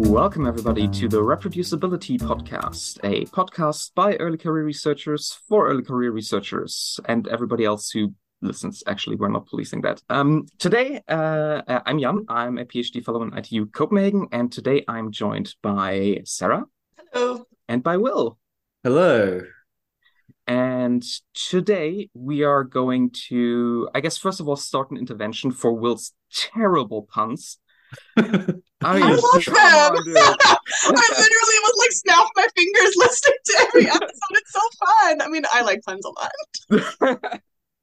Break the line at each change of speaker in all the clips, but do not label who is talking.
Welcome, everybody, to the ReproducibiliTea Podcast, a podcast by early career researchers for early career researchers and everybody else who listens. Actually, we're not policing that. Um, today, uh, uh I'm Jan. I'm a PhD fellow in ITU Copenhagen, and today I'm joined by Sarah.
Hello.
And by Will.
Hello.
And today we are going to, I guess, first of all, start an intervention for Will's terrible puns.
I, I love them. I literally would like snap my fingers listening to every episode. It's so fun. I mean, I like puns a
lot.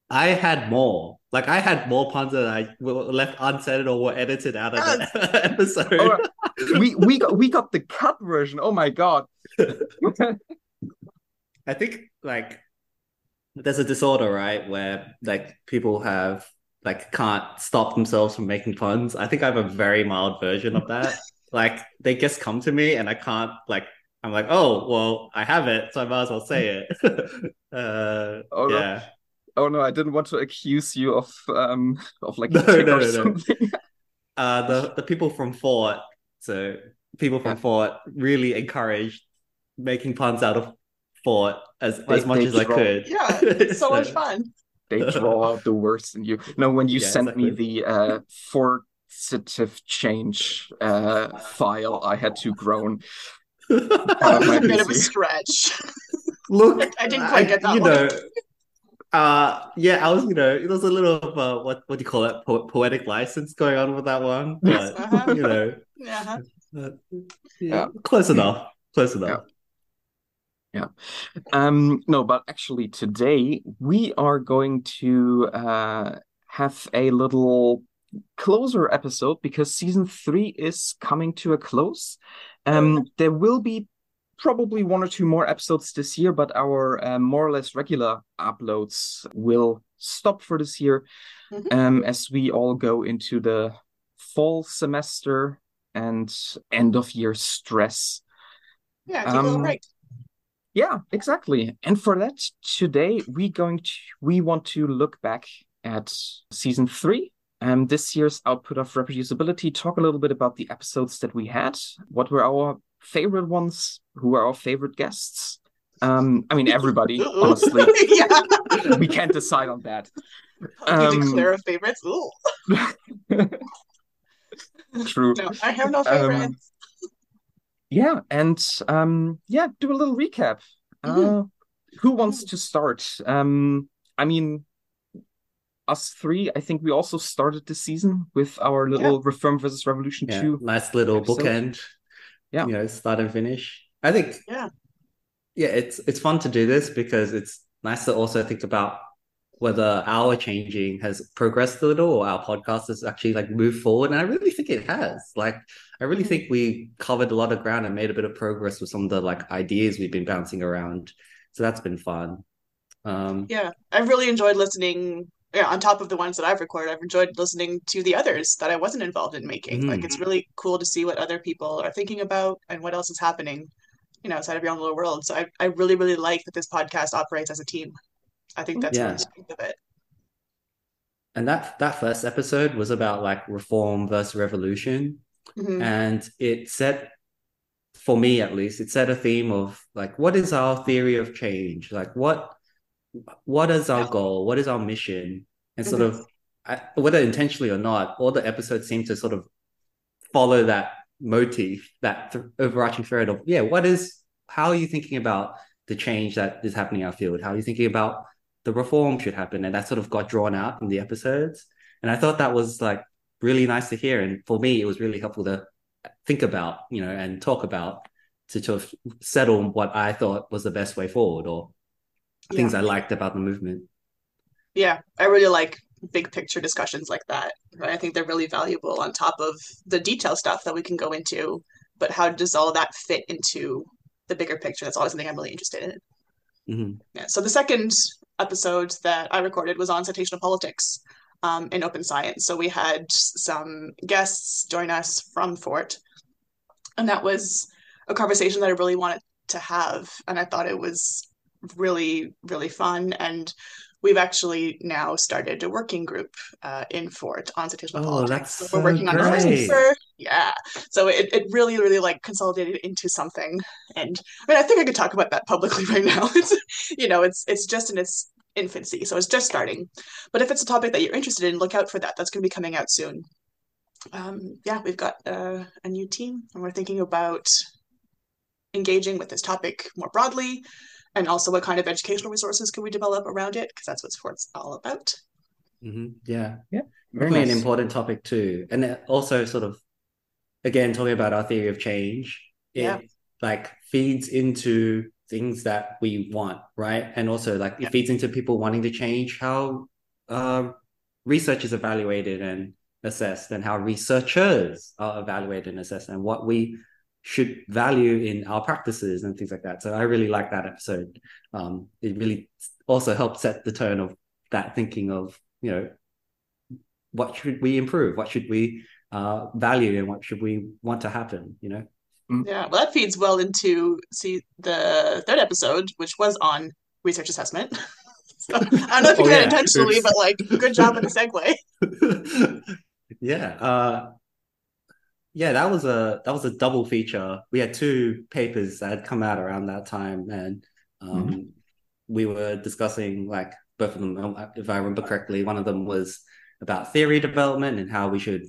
I had more. Like I had more puns that I left unsaid or were edited out of yes. the episode. Right.
we we got we got the cut version. Oh my god.
I think like there's a disorder, right, where like people have like can't stop themselves from making puns. I think I have a very mild version of that. like they just come to me and I can't like I'm like, oh well, I have it, so I might as well say it. uh, oh, yeah.
No. Oh no, I didn't want to accuse you of um of like
no no no, no. uh the the people from FORRT, so people from yeah. FORRT really encouraged making puns out of FORRT as they, as much as. I could.
Yeah, it's so, so much fun
they draw out the worst in you. No, when you yeah, sent exactly. me the uh, forcitive change uh, file, I had to groan.
that was a bit of a stretch.
Look,
I didn't quite get that
you
one.
know. Uh, yeah, I was, you know, it was a little of uh, what what do you call it, po- poetic license going on with that one, but uh-huh. you know, uh-huh. uh, yeah, yeah, close enough, close enough.
Yeah. Yeah. Um, no, but actually today we are going to uh, have a little closer episode because season three is coming to a close. Um, there will be probably one or two more episodes this year, but our uh, more or less regular uploads will stop for this year mm-hmm. um, as we all go into the fall semester and end of year stress.
Yeah, um, a little break.
Yeah, exactly. And for that, today we going to we want to look back at season three um, this year's output of ReproducibiliTea, talk a little bit about the episodes that we had, what were our favorite ones, who were our favorite guests. Um, I mean, everybody, honestly. yeah. We can't decide on that.
Um, you declare a favorites.
True.
No, I have no favorites.
Yeah, and um, yeah, do a little recap. Mm-hmm. Uh, who wants to start? Um, I mean, us three. I think we also started the season with our little yeah. Reform versus Revolution
yeah,
two.
last little episode. bookend. Yeah, you know, start and finish. I think.
Yeah.
Yeah, it's it's fun to do this because it's nice to also think about whether our changing has progressed a little or our podcast has actually like moved forward. And I really think it has. Like, I really think we covered a lot of ground and made a bit of progress with some of the like ideas we've been bouncing around. So that's been fun. Um,
yeah, I've really enjoyed listening. Yeah, on top of the ones that I've recorded, I've enjoyed listening to the others that I wasn't involved in making. Mm-hmm. Like, it's really cool to see what other people are thinking about and what else is happening, you know, outside of your own little world. So I, I really, really like that this podcast operates as a team. I think that's yeah. really of it.
And that that first episode was about like reform versus revolution, mm-hmm. and it set, for me at least, it set a theme of like what is our theory of change, like what what is our goal, what is our mission, and sort mm-hmm. of whether intentionally or not, all the episodes seem to sort of follow that motif, that th- overarching thread of yeah, what is how are you thinking about the change that is happening in our field? How are you thinking about the reform should happen. And that sort of got drawn out in the episodes. And I thought that was like really nice to hear. And for me, it was really helpful to think about, you know, and talk about to sort of settle what I thought was the best way forward or yeah. things I liked about the movement.
Yeah, I really like big picture discussions like that. Right? I think they're really valuable on top of the detail stuff that we can go into. But how does all that fit into the bigger picture? That's always something I'm really interested in.
Mm-hmm.
Yeah. So the second episode that I recorded was on citational politics um, in open science. So we had some guests join us from FORRT, and that was a conversation that I really wanted to have, and I thought it was really really fun and we've actually now started a working group uh, in FORRT on citational oh, politics.
so we're working so on a first paper.
Yeah. So it, it really, really like consolidated into something. And I mean, I think I could talk about that publicly right now. It's, you know, it's it's just in its infancy, so it's just starting. But if it's a topic that you're interested in, look out for that. That's going to be coming out soon. Um, yeah, we've got uh, a new team, and we're thinking about engaging with this topic more broadly, and also what kind of educational resources can we develop around it, because that's what FORRT's all about.
Mm-hmm. Yeah,
yeah,
really nice. an important topic too, and also sort of again talking about our theory of change. It yeah. like feeds into things that we want, right? And also like yeah. it feeds into people wanting to change how uh, research is evaluated and assessed, and how researchers are evaluated and assessed, and what we should value in our practices and things like that. So I really like that episode. Um, it really also helped set the tone of that thinking of you know what should we improve, what should we uh, value, and what should we want to happen. You know.
Mm. Yeah, well, that feeds well into see the third episode, which was on research assessment. so, I don't know if you oh, did yeah. that intentionally, but like, good job in the segue.
yeah, uh, yeah, that was a that was a double feature. We had two papers that had come out around that time, and um, mm-hmm. we were discussing like both of them. If I remember correctly, one of them was about theory development and how we should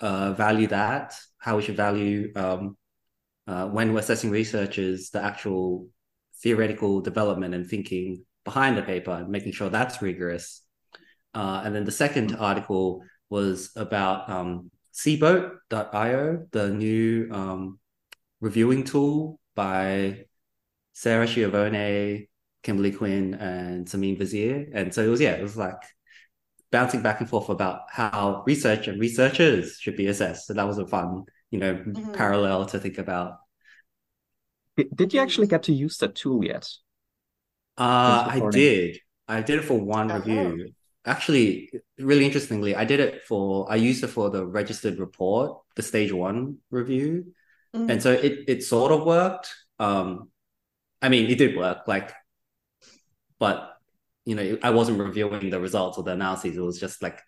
uh, value that, how we should value um, uh, when we're assessing researchers the actual theoretical development and thinking behind the paper and making sure that's rigorous. Uh, and then the second article was about um, Seaboat.io, the new um, reviewing tool by Sarah Schiavone, Kimberly Quinn, and Simine Vazire. And so it was, yeah, it was like bouncing back and forth about how research and researchers should be assessed. So that was a fun, you know, mm-hmm. parallel to think about.
Did you actually get to use that tool yet?
Uh, I did. I did it for one uh-huh. review actually really interestingly i did it for i used it for the registered report the stage one review mm-hmm. and so it it sort of worked um i mean it did work like but you know i wasn't reviewing the results or the analyses it was just like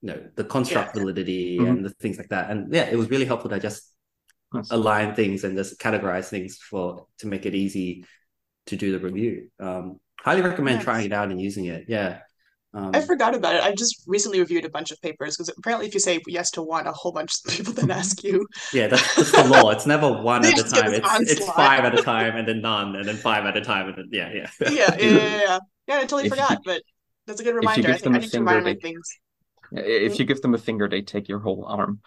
you know the construct yeah. validity mm-hmm. and the things like that and yeah it was really helpful to just nice. align things and just categorize things for to make it easy to do the review um highly recommend nice. trying it out and using it yeah
um, I forgot about it. I just recently reviewed a bunch of papers because apparently, if you say yes to one, a whole bunch of people then ask you.
Yeah, that's, that's the law. It's never one at a time. It's, it's five at a time, and then none, and then five at a time, and then yeah,
yeah. yeah, yeah, yeah, yeah. Yeah, I totally if forgot, you, but that's a good reminder. I think I need to remind they, things.
If mm-hmm. you give them a finger, they take your whole arm.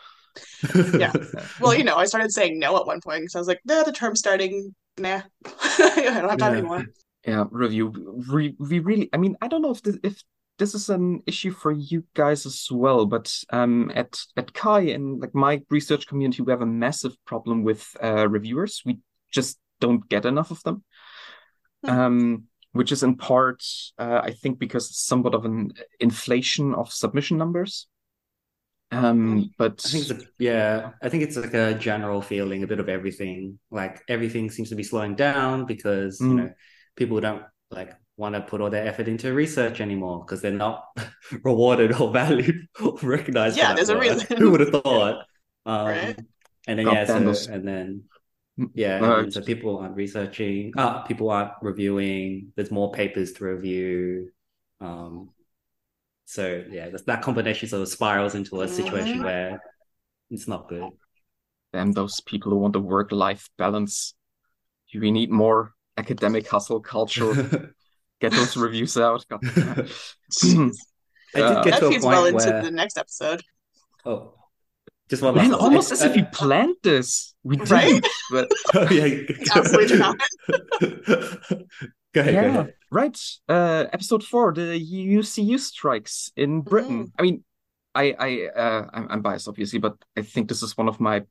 yeah. Well, you know, I started saying no at one point, so I was like, nah, the term's starting. Nah, I don't have time yeah. anymore.
Yeah, review. We, we really. I mean, I don't know if this, if this is an issue for you guys as well, but um, at at CHI and like my research community, we have a massive problem with uh, reviewers. We just don't get enough of them, mm. um, which is in part, uh, I think, because somewhat of an inflation of submission numbers. Um, but
I think it's a, yeah, I think it's like a general feeling, a bit of everything. Like everything seems to be slowing down because mm. you know people don't like want to put all their effort into research anymore because they're not rewarded or valued or recognized.
Yeah, there's a reason.
Who would have thought? Um, right? And then yeah, so, and then yeah, no, and so people aren't researching. Uh, people aren't reviewing. There's more papers to review. Um, so yeah, that combination sort of spirals into a situation mm-hmm. where it's not good.
And those people who want a work-life balance, we need more academic hustle culture get those reviews out. I did
uh, get that to feeds well into where... the next episode.
Oh, just one
Man, almost as if you planned this. We didn't, right? but oh, yeah, absolutely not. go ahead. Yeah, go ahead. right. Uh, episode four, the UCU strikes in Britain. Mm. I mean, I, I, uh, I'm, I'm biased, obviously, but I think this is one of my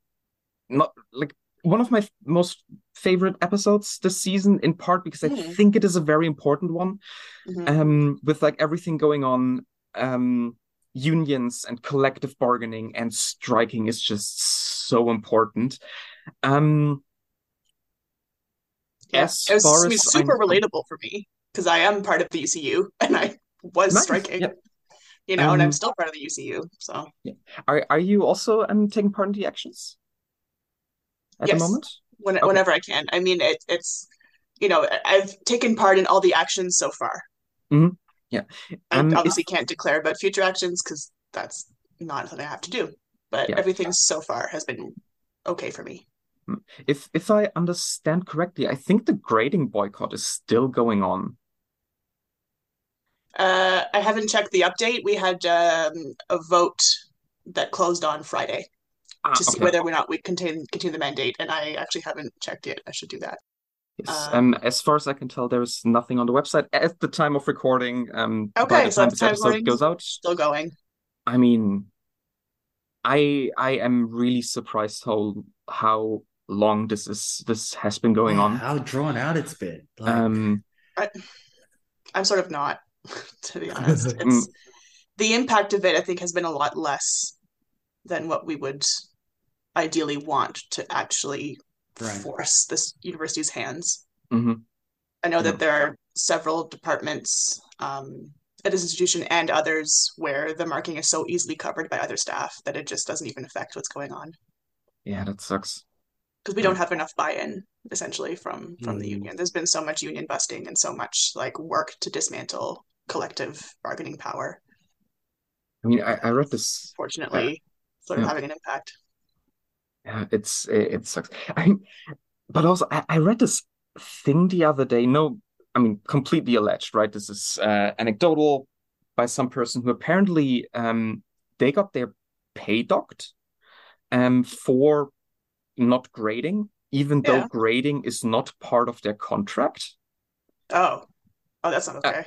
not like one of my most favorite episodes this season in part because i mm. think it is a very important one mm-hmm. um with like everything going on um unions and collective bargaining and striking is just so important um
yes yeah, it was, it was super I'm, relatable for me because i am part of the UCU and i was nice. striking you know, um, and I'm um, still part of the UCU. So,
yeah. are are you also um taking part in the actions
at yes, the moment? When, okay. Whenever I can. I mean, it, it's you know, I've taken part in all the actions so far.
Mm-hmm. Yeah,
um, I obviously can't declare about future actions because that's not something I have to do. But yeah. everything so far has been okay for me.
Hmm. If if I understand correctly, I think the grading boycott is still going on.
Uh, I haven't checked the update. We had um, a vote that closed on Friday ah, to see whether or not we continue continue the mandate, and I actually haven't checked yet. I should do that.
Yes, um, um, as far as I can tell, there's nothing on the website at the time of recording. Um,
okay,
by the
so
time this episode goes out,
still going.
I mean, I I am really surprised how how long this is this has been going on.
How drawn out it's been.
Like... Um,
I, I'm sort of not. to be honest. It's the impact of it, I think, has been a lot less than what we would ideally want to actually right. force this university's hands.
Mm-hmm.
I know that there are several departments um, at this institution and others where the marking is so easily covered by other staff that it just doesn't even affect what's going on.
Yeah, that sucks.
Because we don't have enough buy-in, essentially, from from mm. the union. There's been so much union busting and so much like work to dismantle collective bargaining power.
I mean, I, I read this.
Fortunately, uh, sort of yeah. having an impact.
Yeah, it's it, it sucks. I mean, but also I, I read this thing the other day. No, I mean, completely alleged, right? This is uh, anecdotal by some person who apparently um they got their pay docked um for not grading, even yeah. though grading is not part of their contract.
Oh, oh, that's not uh, okay. Uh,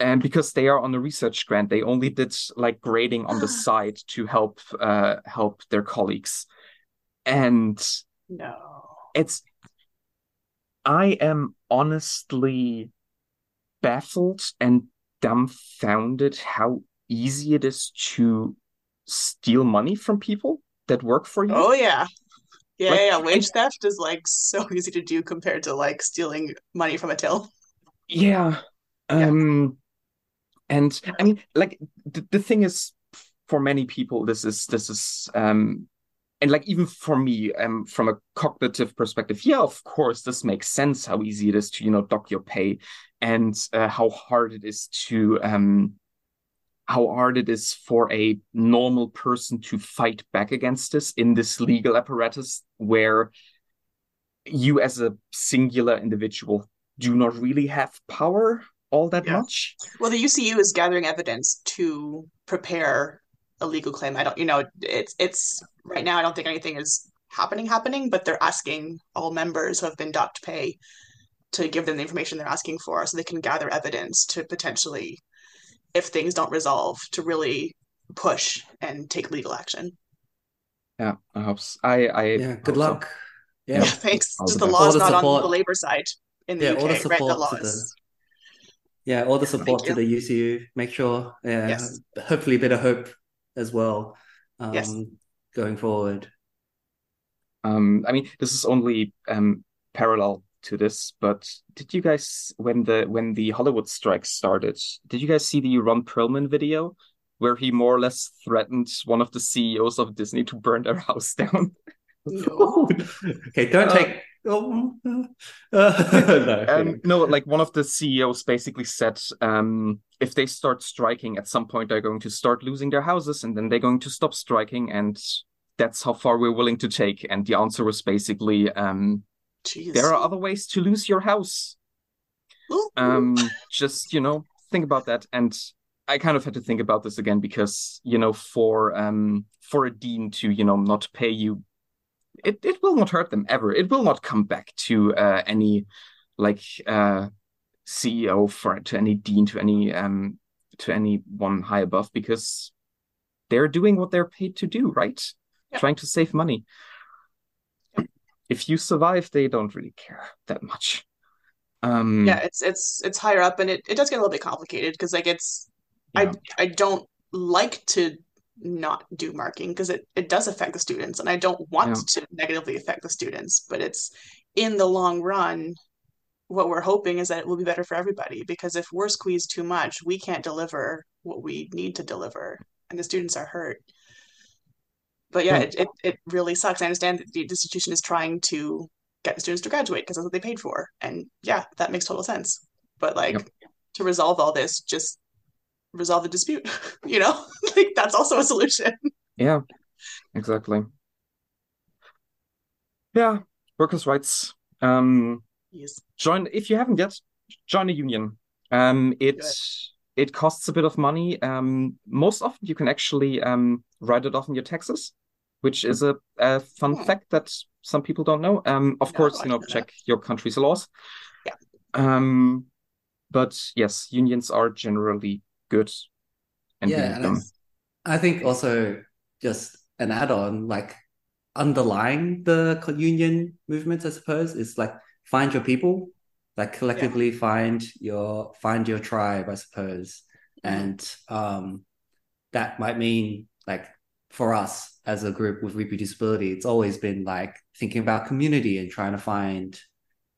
and because they are on a research grant they only did like grading on the side to help uh help their colleagues and
no.
it's i am honestly baffled and dumbfounded how easy it is to steal money from people that work for you.
Oh yeah. Yeah like, yeah wage theft is like so easy to do compared to like stealing money from a till.
Yeah. um and i mean like the, the thing is for many people this is this is um and like even for me um from a cognitive perspective yeah of course this makes sense how easy it is to you know dock your pay and uh, how hard it is to um how hard it is for a normal person to fight back against this in this legal apparatus where you as a singular individual do not really have power all that yeah. much.
Well, the UCU is gathering evidence to prepare a legal claim. I don't, you know, it's it's right now. I don't think anything is happening happening, but they're asking all members who have been docked pay to give them the information they're asking for, so they can gather evidence to potentially, if things don't resolve, to really push and take legal action.
Yeah, I hope. So. I I
yeah. Good luck.
So.
Yeah. yeah, thanks. Just the law's not on the labor side in the yeah, UK, right? The laws
yeah, all the support to the UCU. Make sure, yeah, yes. hopefully a bit of hope as well um, yes. going forward.
Um, I mean, this is only um, parallel to this, but did you guys when the when the Hollywood strike started, did you guys see the Ron Perlman video where he more or less threatened one of the CEOs of Disney to burn their house down?
No. okay, don't uh, take Oh,
no, um, no, like one of the CEOs basically said, um, if they start striking, at some point they're going to start losing their houses, and then they're going to stop striking, and that's how far we're willing to take. And the answer was basically, um, there are other ways to lose your house. um, just you know, think about that. And I kind of had to think about this again because you know, for um, for a dean to you know not pay you it, it will not hurt them ever. It will not come back to uh, any like uh, CEO for to any dean to any um to anyone high above because they're doing what they're paid to do, right? Yeah. Trying to save money. If you survive, they don't really care that much. Um,
yeah, it's it's it's higher up, and it, it does get a little bit complicated because like it's yeah. I I don't like to not do marking because it, it does affect the students and i don't want yeah. to negatively affect the students but it's in the long run what we're hoping is that it will be better for everybody because if we're squeezed too much, we can't deliver what we need to deliver and the students are hurt. But yeah, it, it, it really sucks. I understand that the institution is trying to get the students to graduate because that's what they paid for. And yeah, that makes total sense. But like yep. to resolve all this, just resolve the dispute, you know? like that's also a solution.
Yeah, exactly. Yeah, workers' rights. Um yes. join if you haven't yet, join a union. Um it Good. it costs a bit of money. Um most often you can actually um write it off in your taxes, which is a, a fun hmm. fact that some people don't know. Um of no, course, you know, check that. your country's laws.
Yeah.
Um but yes, unions are generally good.
And yeah, and I think also just an add-on, like underlying the union movement, I suppose, is like find your people, like collectively yeah. find your find your tribe, I suppose, mm-hmm. and um, that might mean like for us as a group with ReproducibiliTea, it's always been like thinking about community and trying to find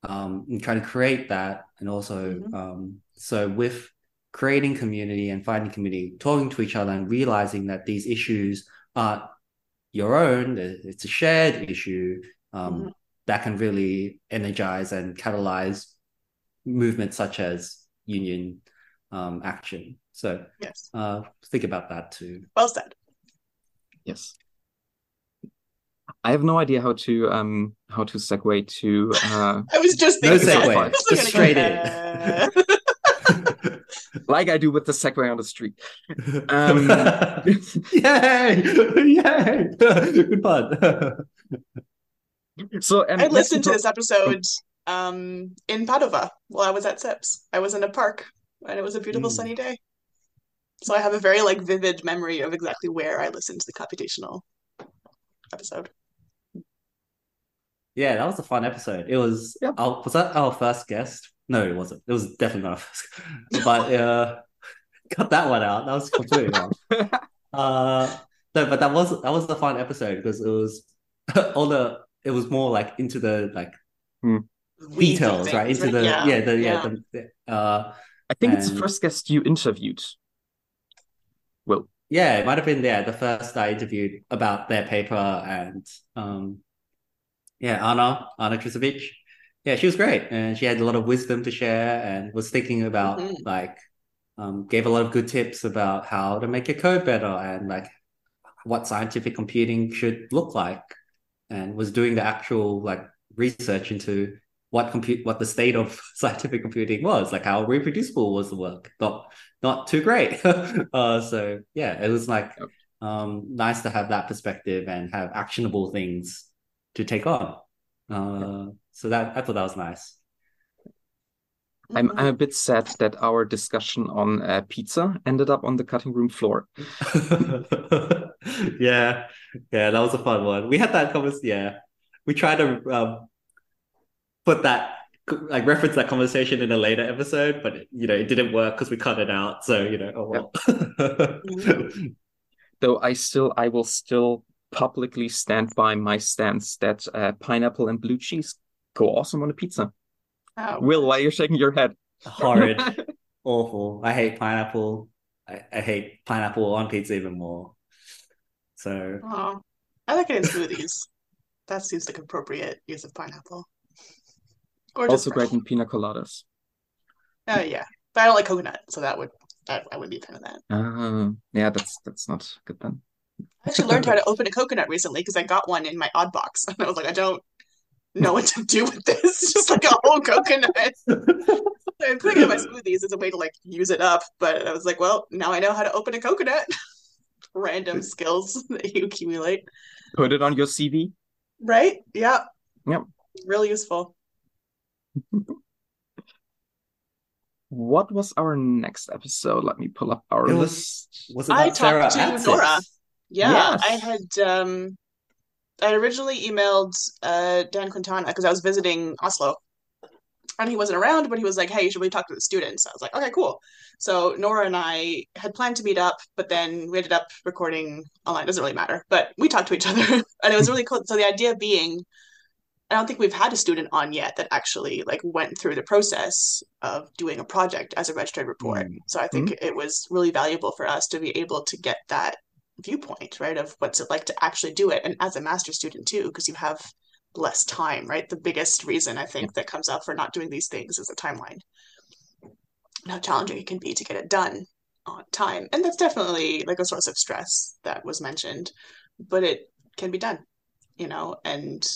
um, and trying to create that, and also mm-hmm. um, so with creating community and finding community, talking to each other and realizing that these issues aren't your own, it's a shared issue um, mm-hmm. that can really energize and catalyze movements such as union um, action. So
yes,
uh, think about that too.
Well said.
Yes. I have no idea how to um how to segue to uh
I was just thinking
no segue, just straight in.
like I do with the Segway on the street. Um,
yay! Yay! Good fun.
so,
I listened to this episode um, in Padova while I was at SIPS. I was in a park and it was a beautiful mm. sunny day. So I have a very like vivid memory of exactly where I listened to the computational episode.
Yeah, that was a fun episode. It was. Yeah. Our, was that our first guest? No, it wasn't. It was definitely not. but uh, cut that one out. That was completely wrong. uh, no, but that was that was a fun episode because it was all the it was more like into the like
hmm.
details, right? Into the yeah, yeah the yeah, yeah. The, uh,
I think and... it's the first guest you interviewed. Well,
yeah, it might have been there yeah, the first I interviewed about their paper and um, yeah, Anna Anna Trisovic yeah, she was great, and she had a lot of wisdom to share, and was thinking about mm-hmm. like, um, gave a lot of good tips about how to make your code better, and like what scientific computing should look like, and was doing the actual like research into what compute what the state of scientific computing was, like how reproducible was the work, not not too great. uh, so yeah, it was like um, nice to have that perspective and have actionable things to take on. Uh, so that I thought that was nice.
I'm I'm a bit sad that our discussion on uh, pizza ended up on the cutting room floor.
yeah, yeah, that was a fun one. We had that conversation. Yeah, we tried to um, put that like reference that conversation in a later episode, but you know it didn't work because we cut it out. So you know, oh well.
Though I still, I will still publicly stand by my stance that uh, pineapple and blue cheese go awesome on a pizza. Oh. Will, why are you shaking your head?
Horrid. Awful. I hate pineapple. I, I hate pineapple on pizza even more. So
oh, I like it in smoothies. that seems like appropriate use of pineapple.
Or also great in pina coladas.
Oh yeah, but I don't like coconut, so that would I, I would be a fan of that.
Uh, yeah, that's that's not good then.
I actually learned how to open a coconut recently because I got one in my odd box, and I was like, I don't know what to do with this. just like a whole coconut. I'm putting it in my smoothies as a way to like use it up. But I was like, well, now I know how to open a coconut. Random skills that you accumulate.
Put it on your CV.
Right? Yeah.
Yep.
Really useful.
what was our next episode? Let me pull up our it list.
Was, was it I talked to Nora. Yeah, yes. I had um I originally emailed uh, Dan Quintana because I was visiting Oslo and he wasn't around, but he was like, "Hey, should we talk to the students?" I was like, "Okay, cool." So Nora and I had planned to meet up, but then we ended up recording online. Doesn't really matter, but we talked to each other, and it was really cool. So the idea being, I don't think we've had a student on yet that actually like went through the process of doing a project as a registered report. Mm. So I think mm-hmm. it was really valuable for us to be able to get that viewpoint, right, of what's it like to actually do it, and as a master student too, because you have less time, right? The biggest reason I think that comes up for not doing these things is the timeline. And how challenging it can be to get it done on time, and that's definitely like a source of stress that was mentioned, but it can be done, you know, and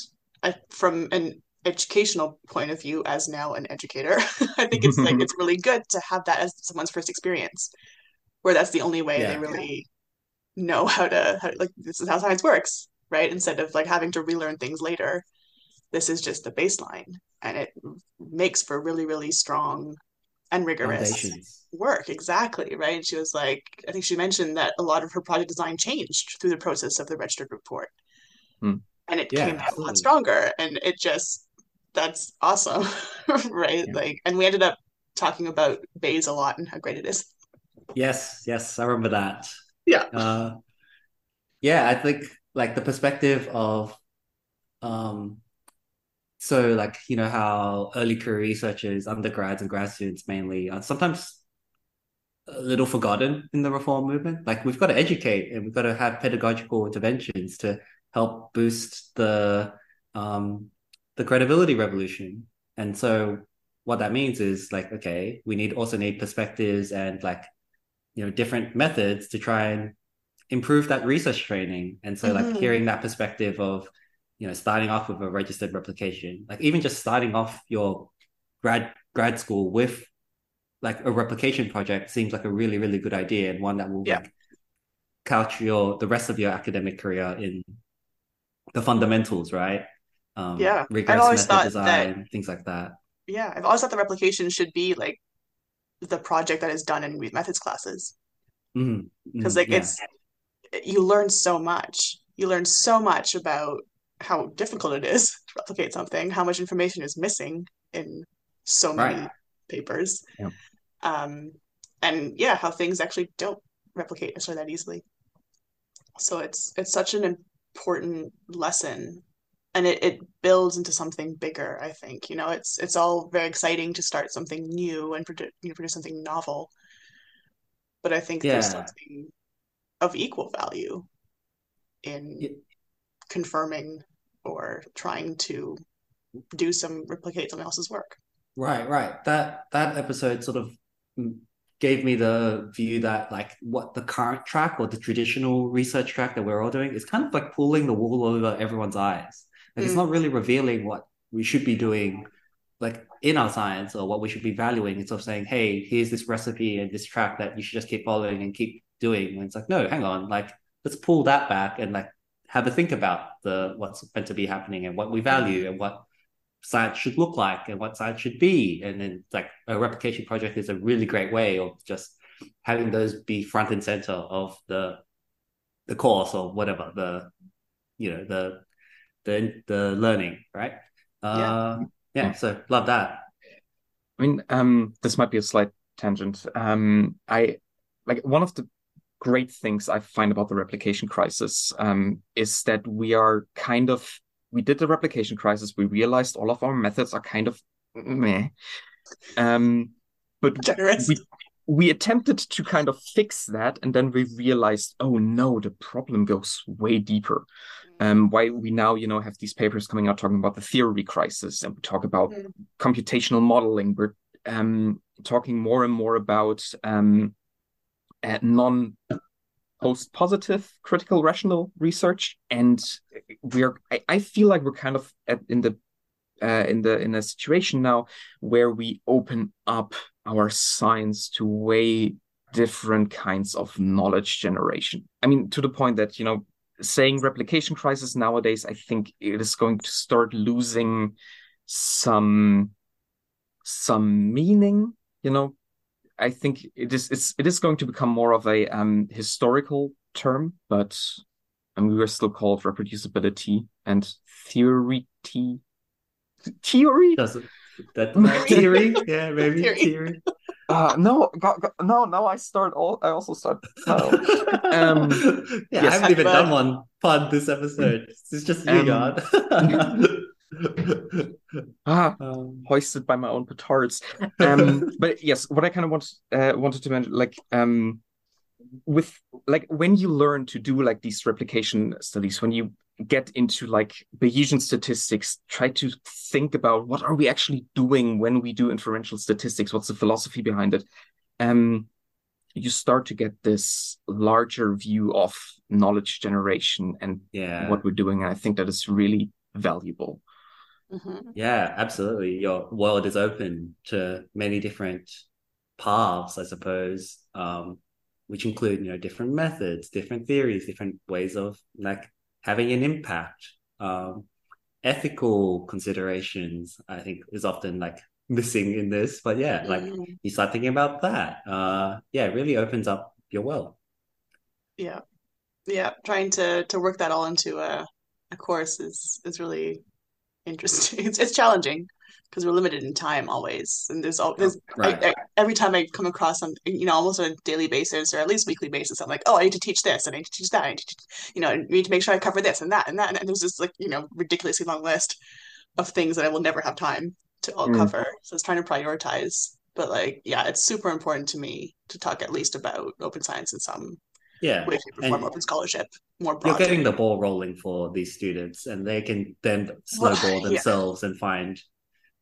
I, from an educational point of view as now an educator i think it's like it's really good to have that as someone's first experience where that's the only way yeah. they really know how to how, like this is how science works right? Instead of like having to relearn things later this is just the baseline. And it makes for really really strong and rigorous work. Exactly right? And she was like i think she mentioned that a lot of her project design changed through the process of the registered report. Hmm. And it yeah, came out a lot stronger. And it just that's awesome right? Yeah. like and we ended up talking about Bayes a lot and how great it is.
Yes yes i remember that
yeah
uh, yeah i think like the perspective of um so like you know how early career researchers undergrads and grad students mainly are sometimes a little forgotten in the reform movement like we've got to educate and we've got to have pedagogical interventions to help boost the um, the credibility revolution. And so what that means is like, okay, we need also need perspectives and like, you know, different methods to try and improve that research training. And so mm-hmm. like hearing that perspective of, you know, starting off with a registered replication, like even just starting off your grad grad school with like a replication project seems like a really, really good idea and one that will yeah. like couch your the rest of your academic career in the fundamentals, right?
Um, yeah, I've always thought design,
that, things like that.
Yeah, I've always thought the replication should be like the project that is done in methods classes because mm-hmm. mm-hmm. like yeah. it's you learn so much. You learn so much about how difficult it is to replicate something, how much information is missing in so many right. papers, yeah. um, and yeah, how things actually don't replicate necessarily that easily. So it's it's such an important lesson and it, it builds into something bigger i think you know it's it's all very exciting to start something new and produce, you know, produce something novel but i think yeah. there's something of equal value in yeah. confirming or trying to do some replicate someone else's work
right right that that episode sort of gave me the view that like what the current track or the traditional research track that we're all doing is kind of like pulling the wool over everyone's eyes. Like mm. it's not really revealing what we should be doing like in our science or what we should be valuing. It's sort of saying, hey, here's this recipe and this track that you should just keep following and keep doing. And it's like, no, hang on, like let's pull that back and like have a think about the what's meant to be happening and what we value and what science should look like and what science should be. And then like a replication project is a really great way of just having those be front and center of the the course or whatever the you know the the the learning right uh yeah, yeah so love that
i mean um this might be a slight tangent um i like one of the great things i find about the replication crisis um is that we are kind of we did the replication crisis. We realized all of our methods are kind of meh. Um, but
Generous.
we we attempted to kind of fix that, and then we realized, oh no, the problem goes way deeper. Um, why we now, you know, have these papers coming out talking about the theory crisis, and we talk about mm. computational modeling. We're um, talking more and more about um, uh, non post positive critical rational research and we're I, I, feel like we're kind of at, in the uh, in the in a situation now where we open up our science to way different kinds of knowledge generation i mean to the point that you know saying replication crisis nowadays i think it is going to start losing some some meaning you know I think it is it's, it is going to become more of a um, historical term, but I mean, we are still called ReproducibiliTea and theory. T- Theory?
Does it, that, theory? yeah, maybe theory. theory.
Uh, no, no, now I start all. I also start. No. Um,
yeah, yes, I haven't even but, done one pod this episode. It's just you, um, God.
ah, um, hoisted by my own petards. Um, but yes, what I kind of want, uh, wanted to mention, like, um, with like when you learn to do like these replication studies, when you get into like Bayesian statistics, try to think about what are we actually doing when we do inferential statistics? What's the philosophy behind it? Um, you start to get this larger view of knowledge generation and
yeah.
what we're doing. And I think that is really valuable.
Mm-hmm. Yeah, absolutely. Your world is open to many different paths, I suppose, um, which include you know different methods, different theories, different ways of like having an impact. Um, ethical considerations, I think, is often like missing in this. But yeah, like mm. you start thinking about that. Uh, yeah, it really opens up your world.
Yeah, yeah. Trying to to work that all into a a course is is really interesting. It's it's challenging because we're limited in time always, and there's all there's right. I, I, every time I come across something, you know, almost on a daily basis or at least weekly basis, I'm like, oh, I need to teach this, and I need to teach that, I need to, teach, you know, I need to make sure I cover this and that and that, and there's this like you know ridiculously long list of things that I will never have time to all mm. cover. So it's trying to prioritize. But like, yeah, it's super important to me to talk at least about open science in some
yeah
way, shape, or form, open scholarship more broadly.
You're getting the ball rolling for these students, and they can then snowball well, themselves yeah. and find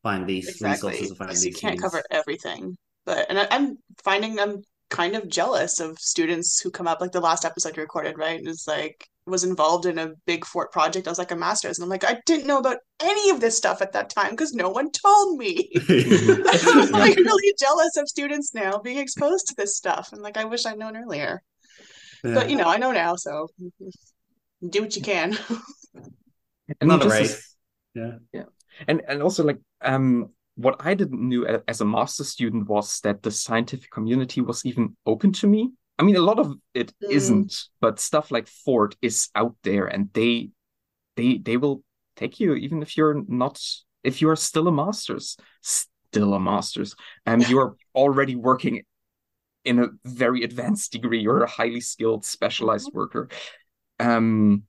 find these exactly. resources. Find these
you can't things. cover everything, but and I, I'm finding I'm kind of jealous of students who come up like the last episode you recorded, right? Is like was involved in a big FORRT project. I was like a master's, and I'm like, I didn't know about any of this stuff at that time because no one told me. I'm like really jealous of students now being exposed to this stuff, and like I wish I'd known earlier. Yeah. But you know, I know now, so do what you can.
and not a race. Yeah, yeah, and and also like um what I didn't knew as a master student was that the scientific community was even open to me. I mean, a lot of it mm. not but stuff like FORRT is out there, and they they they will take you even if you're not if you are still a master's, still a master's, and you are already working in a very advanced degree. You're a highly skilled, specialized mm-hmm. worker. Um,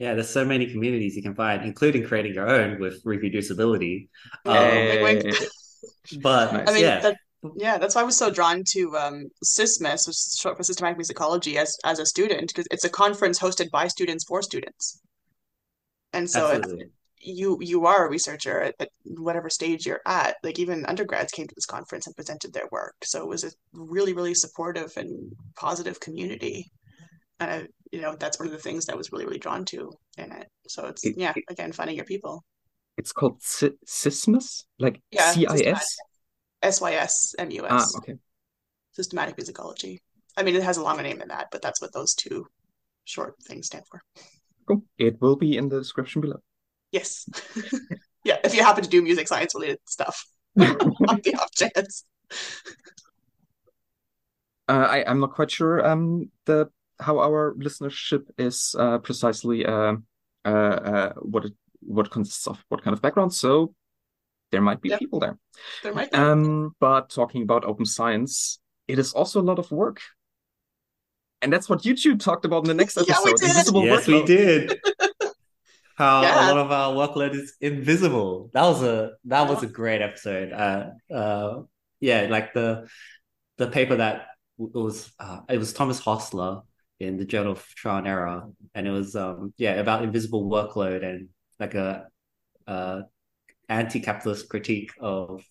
yeah, there's so many communities you can find, including creating your own with ReproducibiliTea. Um, but I mean, yeah.
That, yeah, that's why I was so drawn to um, SysMus, which is short for systematic musicology, as as a student, because it's a conference hosted by students for students. And so you you are a researcher at, at, whatever stage you're at. Like even undergrads came to this conference and presented their work, so it was a really really supportive and positive community. And I, you know that's one of the things that was really really drawn to in it. So it's it, yeah again finding your people.
It's called SysMus? Like yeah, c-i-s
s-y-s-m-u-s.
Ah okay.
Systematic musicology. I mean it has a longer name than that but that's what those two short things stand for.
Cool. It will be in the description below.
Yes. Yeah if you happen to do music science related stuff on the off chance
uh, I, I'm not quite sure um, the how our listenership is uh, precisely uh, uh, uh, what it what consists of what kind of background. So there might be yep. people there.
There might be.
Um, but talking about open science, it is also a lot of work. And that's what you two talked about in the next episode.
yeah, we did.
Invisible yes, workload. we did. How yeah. a lot of our workload is invisible. That was a that was a great episode. Uh, uh, yeah, like the the paper that was uh, it was Thomas Hostler in the Journal of Trial and Error, and it was um yeah about invisible workload and like a uh anti-capitalist critique of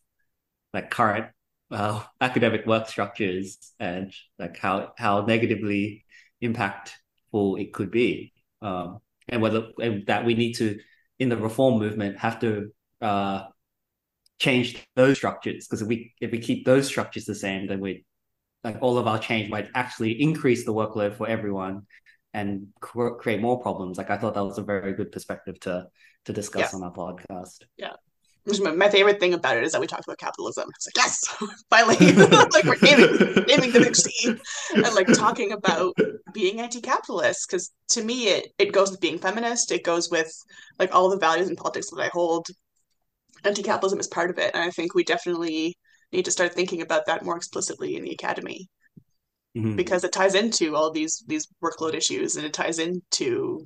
like current uh, academic work structures and like how how negatively impactful it could be, um, and whether and that we need to in the reform movement have to uh, change those structures because if we if we keep those structures the same, then we like all of our change might actually increase the workload for everyone and cr- create more problems. Like I thought that was a very good perspective to to discuss yeah. on our podcast.
Yeah. My favorite thing about it is that we talked about capitalism. It's like, yes, finally, like we're naming, naming the big C and like talking about being anti-capitalist. Because to me, it it goes with being feminist. It goes with like all the values and politics that I hold. Anti-capitalism is part of it, and I think we definitely need to start thinking about that more explicitly in the academy mm-hmm. because it ties into all these these workload issues and it ties into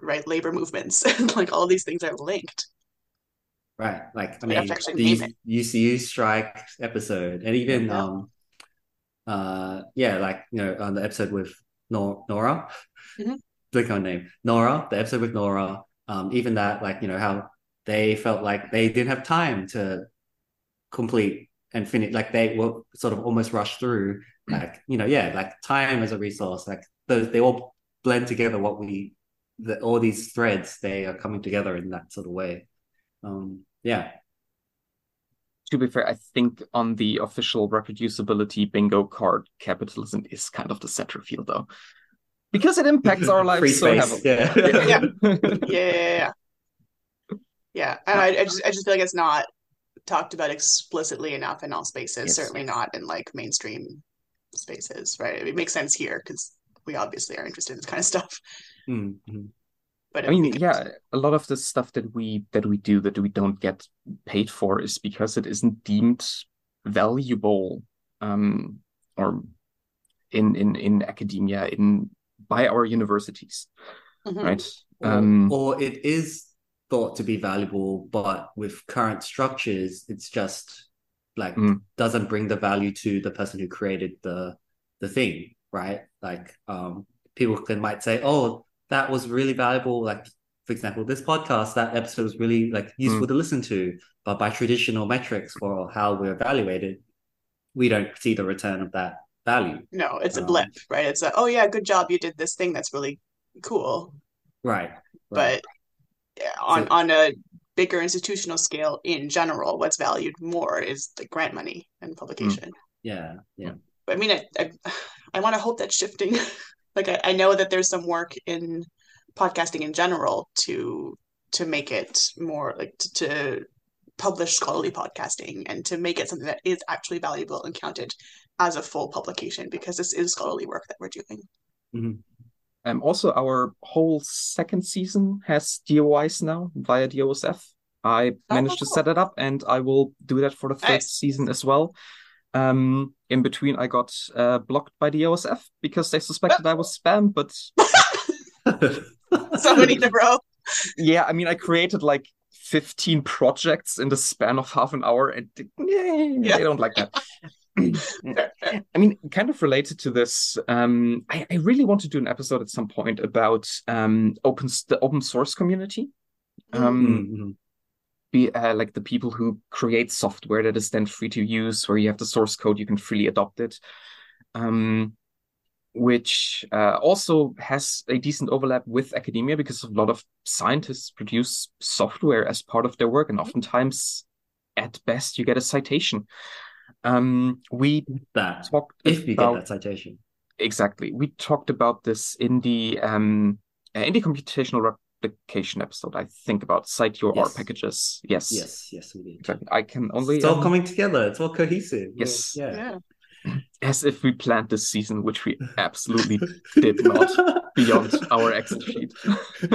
right labor movements and like all these things are linked
Right. Like I mean the UCU strike episode and even yeah. um uh yeah, like you know, on the episode with Nor- Nora. Mm-hmm. Click on name. Nora, the episode with Nora. Um, even that, like, you know, how they felt like they didn't have time to complete and finish like they will sort of almost rush through like you know yeah like time as a resource like those they all blend together what we the, all these threads they are coming together in that sort of way. Um yeah.
To be fair i think on the official ReproducibiliTea bingo card capitalism is kind of the center field though. Because it impacts our lives so heavily.
yeah. Yeah yeah, yeah, yeah, yeah. and I, I just i just feel like it's not talked about explicitly enough in all spaces yes. certainly not in like mainstream spaces right it makes sense here because we obviously are interested in this kind of stuff
mm-hmm.
but i mean yeah a lot of the stuff that we that we do that we don't get paid for is because it isn't deemed valuable um or in in in academia in by our universities mm-hmm. right
um or it is thought to be valuable, but with current structures, it's just like mm. doesn't bring the value to the person who created the the thing, right? Like um people can might say, oh, that was really valuable. Like for example, this podcast, that episode was really like useful mm. to listen to, but by traditional metrics for how we're evaluated, we don't see the return of that value.
No, it's a blip, um, right? It's a oh yeah, good job, you did this thing that's really cool.
Right.
right. But on on a bigger institutional scale in general what's valued more is the grant money and publication mm.
yeah yeah
but i mean i i, I want to hope that's shifting like I, I know that there's some work in podcasting in general to to make it more like to, to publish scholarly podcasting and to make it something that is actually valuable and counted as a full publication because this is scholarly work that we're doing
mm-hmm.
Um, also, our whole second season has DOIs now via DOSF. I managed oh, to set it up, and I will do that for the third nice. season as well. Um, in between, I got uh, blocked by the OSF because they suspected I was spam, but
somebody to bro.
Yeah, I mean, I created like 15 projects in the span of half an hour, and yeah. they don't like that. I mean, kind of related to this, um, I, I, really want to do an episode at some point about um, open the open source community. Um, mm-hmm. Be uh, like the people who create software that is then free to use, where you have the source code, you can freely adopt it. Um, which uh, also has a decent overlap with academia because a lot of scientists produce software as part of their work, and oftentimes, at best, you get a citation. Um, we
that talked if you about, get that citation.
Exactly. We talked about this in the um uh, in the computational replication episode. I think about cite your yes. R packages. Yes.
Yes. Yes, we did.
Exactly. I can only.
It's all um, coming together. It's all cohesive.
Yes.
Yeah. yeah.
As if we planned this season, which we absolutely did not, beyond our Excel sheet.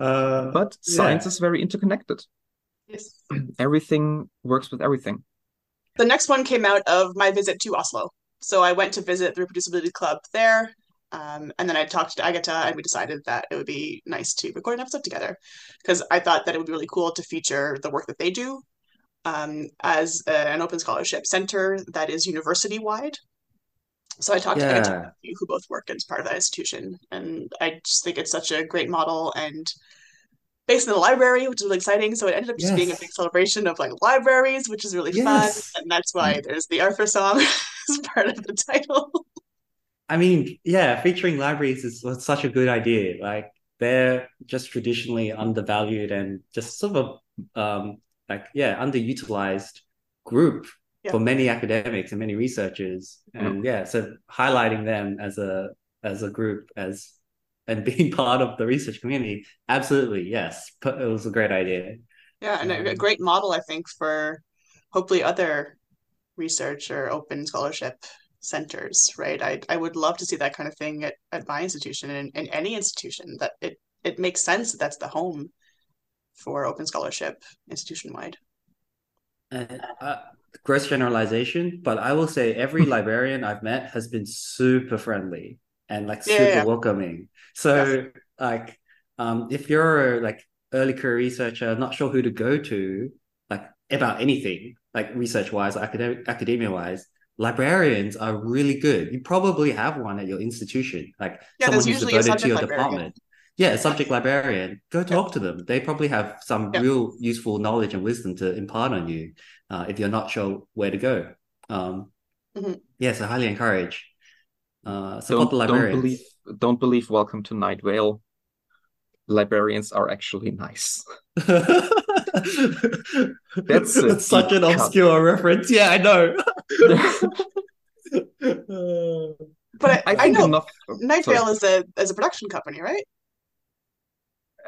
uh,
but science yeah. is very interconnected.
Yes.
Everything works with everything.
The next one came out of my visit to Oslo. So I went to visit the Reproducibility Club there. Um, and then I talked to Agatha, and we decided that it would be nice to record an episode together because I thought that it would be really cool to feature the work that they do um, as a, an open scholarship center that is university wide. So I talked yeah. to Agatha, who both work as part of that institution, and I just think it's such a great model and based in the library, which is really exciting. So it ended up just yes. being a big celebration of like libraries, which is really yes. fun. And that's why mm. there's the Arthur song as part of the title.
I mean, yeah, featuring libraries is such a good idea. Like they're just traditionally undervalued and just sort of a um like yeah, underutilized group yeah. for many academics and many researchers. And mm. yeah, so highlighting them as a as a group as and being part of the research community, absolutely, yes. It was a great idea.
Yeah, and a, a great model, I think, for hopefully other research or open scholarship centers, right? I, I would love to see that kind of thing at, at my institution and in any institution that it, it makes sense that that's the home for open scholarship institution wide.
Uh, gross generalization, but I will say every librarian I've met has been super friendly and like super yeah, yeah. welcoming. So like um if you're like early career researcher, not sure who to go to, like about anything, like research wise, academic academia wise, librarians are really good. You probably have one at your institution, like
yeah,
someone
who's
devoted to your librarian. department. Yeah, a subject librarian. Go talk yeah. to them. They probably have some yeah. real useful knowledge and wisdom to impart on you uh, if you're not sure where to go. Um, mm-hmm. Yeah, so highly encourage. Uh, support don't, the librarians.
Don't believe, don't believe Welcome to Night Vale. Librarians are actually nice.
That's, That's such an cut. obscure reference. Yeah, I know.
but I, I, I know enough... Night Vale is a is a production company, right?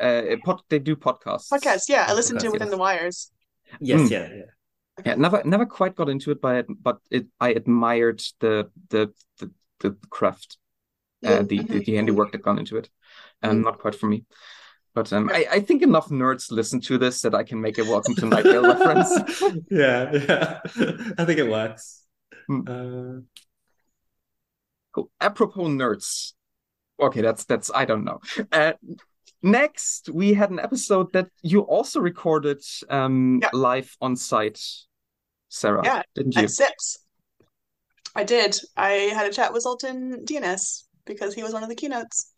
Uh, pod, they do podcasts.
Podcasts, yeah. I listened to Within the Wires.
Yes, mm. yeah, yeah.
Yeah, never, never quite got into it, but but it, I admired the the the, the craft, uh, the, the, the handiwork that gone into it, and mm. not quite for me. But um, I, I think enough nerds listen to this that I can make a Welcome to Night Vale reference.
Yeah, yeah, I think it works. Mm. Uh...
Cool. Apropos nerds. Okay, that's that's I don't know. Uh, next, we had an episode that you also recorded um, yeah. live on site, Sarah.
Yeah,
didn't you?
At SysMus. I did. I had a chat with Zoltan Dienes because he was one of the keynotes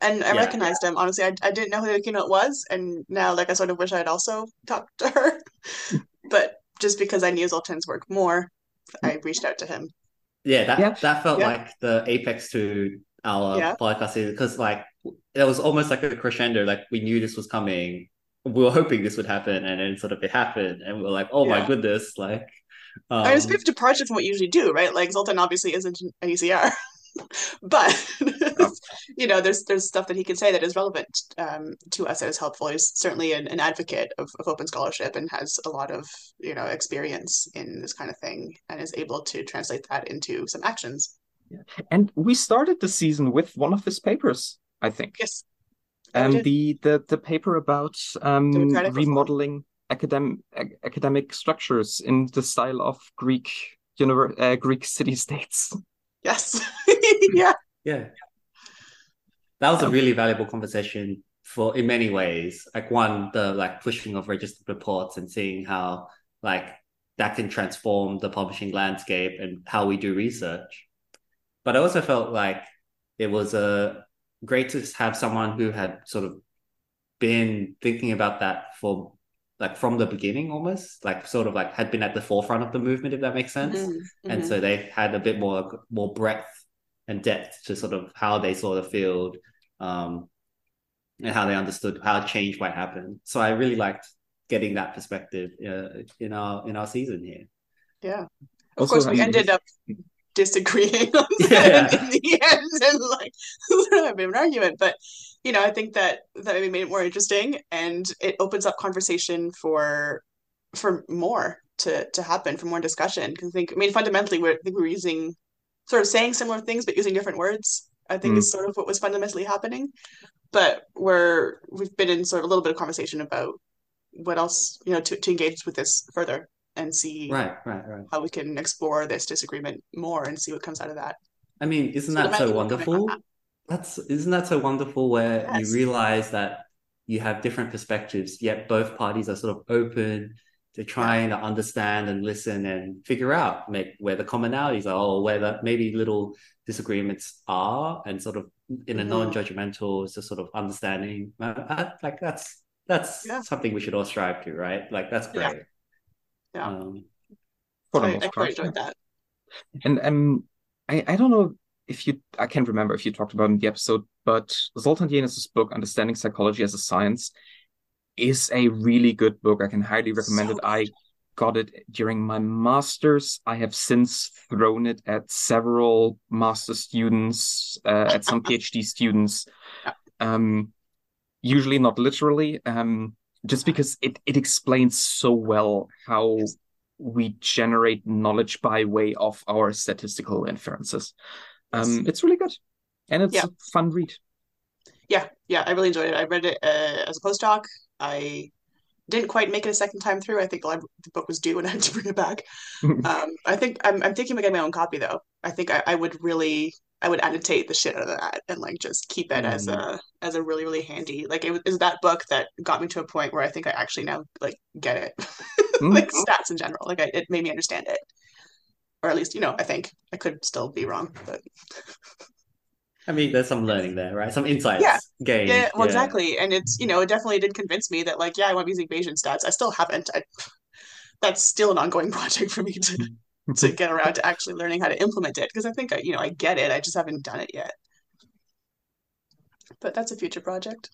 and I yeah. recognized him. Honestly, I, I didn't know who the keynote was, and now like I sort of wish I'd also talked to her. but just because I knew Zoltan's work more, I reached out to him.
Yeah, that yeah. that felt yeah. like the apex to our yeah. podcast because like it was almost like a crescendo. Like we knew this was coming. We were hoping this would happen, and then sort of it happened, and we were like, "Oh my goodness!" Like,
um, I mean, it's a bit of departure from what you usually do, right? Like Zoltan obviously isn't an ECR. but you know there's there's stuff that he can say that is relevant um, to us that is helpful he's certainly an, an advocate of, of open scholarship and has a lot of you know experience in this kind of thing and is able to translate that into some actions
yeah. and we started the season with one of his papers i think
yes
and the, the the paper about um, remodeling academic academic structures in the style of greek univer- uh, greek city states
Yes. yeah.
Yeah. That was a really valuable conversation for in many ways. Like one, the like pushing of registered reports and seeing how like that can transform the publishing landscape and how we do research. But I also felt like it was a uh, great to have someone who had sort of been thinking about that for like from the beginning almost like sort of like had been at the forefront of the movement if that makes sense mm-hmm. and so mm-hmm. they had a bit more more breadth and depth to sort of how they saw the field um and how they understood how change might happen so i really liked getting that perspective uh, in our in our season here
yeah of also, course we ended up disagreeing on yeah. in the end and like a bit of an argument but you know, I think that that maybe made it more interesting and it opens up conversation for for more to to happen, for more discussion. Because I think I mean fundamentally we're I think we're using sort of saying similar things but using different words. I think mm. is sort of what was fundamentally happening. But we're we've been in sort of a little bit of conversation about what else, you know, to, to engage with this further and see
right, right, right.
how we can explore this disagreement more and see what comes out of that.
I mean, isn't so that so wonderful? That's isn't that so wonderful where yes. you realize that you have different perspectives, yet both parties are sort of open to trying yeah. to understand and listen and figure out make, where the commonalities are or where the maybe little disagreements are and sort of in a mm-hmm. non-judgmental just sort of understanding like that's that's yeah. something we should all strive to right like that's great
yeah, yeah. Um, I, most I part, enjoyed that
and um I, I don't know if you I can't remember if you talked about in the episode, but Zoltan Dienes's book, Understanding Psychology as a Science, is a really good book. I can highly recommend so it. I got it during my master's. I have since thrown it at several master students, uh, at some PhD students. Um, usually not literally, um, just because it, it explains so well how we generate knowledge by way of our statistical inferences. Um, it's really good, and it's yeah. a fun read.
Yeah, yeah, I really enjoyed it. I read it uh, as a postdoc. I didn't quite make it a second time through. I think the, the book was due and I had to bring it back. um, I think I'm, I'm thinking about getting my own copy though. I think I, I would really I would annotate the shit out of that and like just keep it mm. as a as a really really handy. Like it was that book that got me to a point where I think I actually now like get it, mm. like stats in general. Like I, it made me understand it, or at least you know I think I could still be wrong, but.
I mean, there's some learning there, right? Some insights yeah. gained.
Yeah, well, yeah. exactly. And it's, you know, it definitely did convince me that, like, yeah, I want to be using Bayesian stats. I still haven't. I, that's still an ongoing project for me to to get around to actually learning how to implement it because I think I, you know, I get it. I just haven't done it yet. But that's a future project.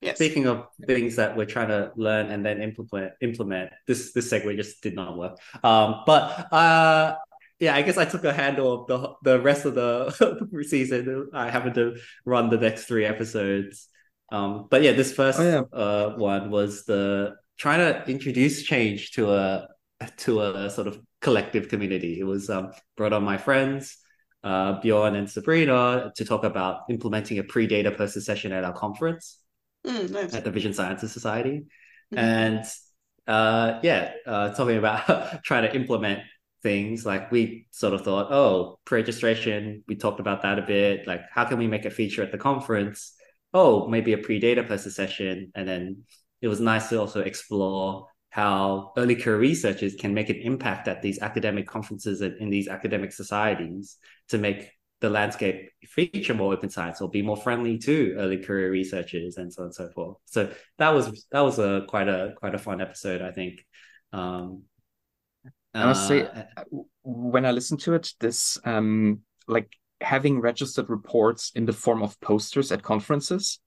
Yes. Speaking of things that we're trying to learn and then implement, implement this this segue just did not work. Um, but uh, yeah, I guess I took a handle of the the rest of the season. I happened to run the next three episodes. Um, but yeah, this first oh, yeah. Uh, one was the trying to introduce change to a to a sort of collective community. It was um, brought on my friends, uh, Bjorn and Sabrina, to talk about implementing a pre-data poster session at our conference
mm, nice.
at the Vision Sciences Society. Mm-hmm. And uh, yeah, uh, talking about trying to implement things like we sort of thought, oh, pre-registration, we talked about that a bit. Like, how can we make a feature at the conference? Oh, maybe a pre-data poster session. And then it was nice to also explore how early career researchers can make an impact at these academic conferences and in these academic societies to make the landscape feature more open science or be more friendly to early career researchers and so on and so forth. So that was that was a quite a quite a fun episode, I think. Um,
I must say, uh, when I listened to it, this um, like having registered reports in the form of posters at conferences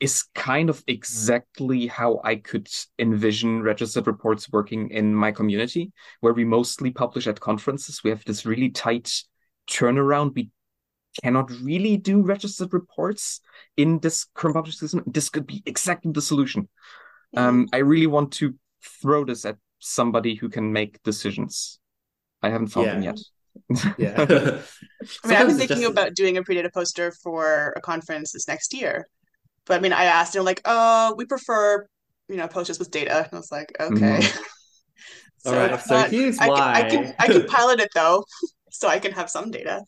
is kind of exactly how I could envision registered reports working in my community, where we mostly publish at conferences. We have this really tight turnaround. We cannot really do registered reports in this current publishing system. This could be exactly the solution. Um, I really want to throw this at somebody who can make decisions. I haven't found yeah. them yet.
yeah.
I mean, I was thinking just... about doing a pre-data poster for a conference this next year but I mean, I asked him like, "Uh, we prefer, you know, posters with data." And I was like, "Okay." Mm-hmm.
so All right. So here's
I
why
can, I can I can pilot it though, so I can have some data.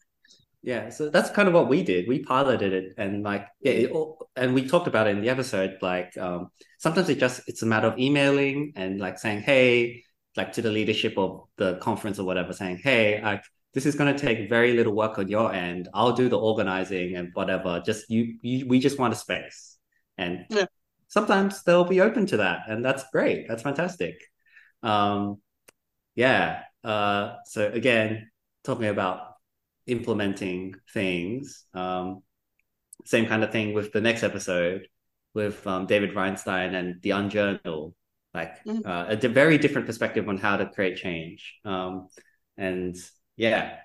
Yeah, so that's kind of what we did. We piloted it, and like, yeah, it, and we talked about it in the episode. Like, um, sometimes it just it's a matter of emailing and like saying, "Hey," like to the leadership of the conference or whatever, saying, "Hey, I this is going to take very little work on your end. I'll do the organizing and whatever. Just you, you we just want a space." and yeah. sometimes they'll be open to that and that's great that's fantastic um yeah uh so again talking about implementing things um same kind of thing with the next episode with um, david reinstein and the unjournal like mm-hmm. uh, a very different perspective on how to create change um and yeah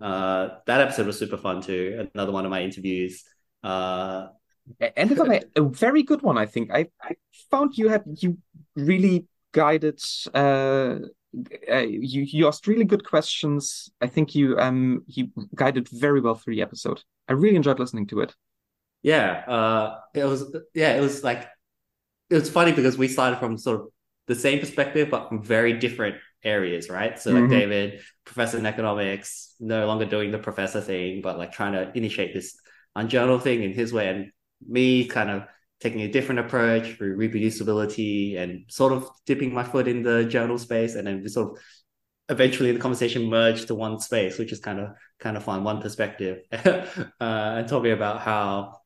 uh that episode was super fun too another one of my interviews uh
ended up a, a, very good one. I think I, I found you had you really guided. Uh, uh, you you asked really good questions. I think you um you guided very well through the episode. I really enjoyed listening to it.
Yeah, uh, it was yeah, it was like it was funny because we started from sort of the same perspective but from very different areas, right? So like mm-hmm. David, professor in economics, no longer doing the professor thing, but like trying to initiate this unjournal thing in his way, and me kind of taking a different approach through reproducibility and sort of dipping my foot in the journal space and then we sort of eventually the conversation merged to one space which is kind of kind of fun one perspective. Uh, and talking about how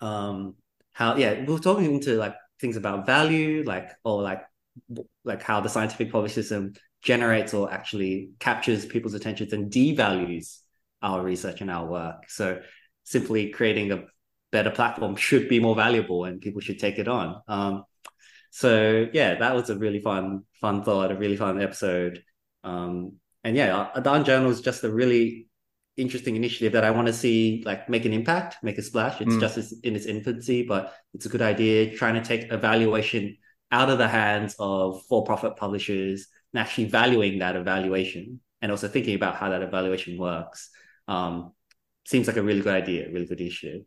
um how yeah we are talking into like things about value like or like like how the scientific publish system generates or actually captures people's attentions and devalues our research and our work. So simply creating a better platform should be more valuable and people should take it on. Um, so yeah, that was a really fun, fun thought, a really fun episode. Um, and yeah, the Unjournal is just a really interesting initiative that I want to see like make an impact, make a splash. It's mm. just in its infancy, but it's a good idea. Trying to take evaluation out of the hands of for-profit publishers and actually valuing that evaluation and also thinking about how that evaluation works. Um, seems like a really good idea, really good issue.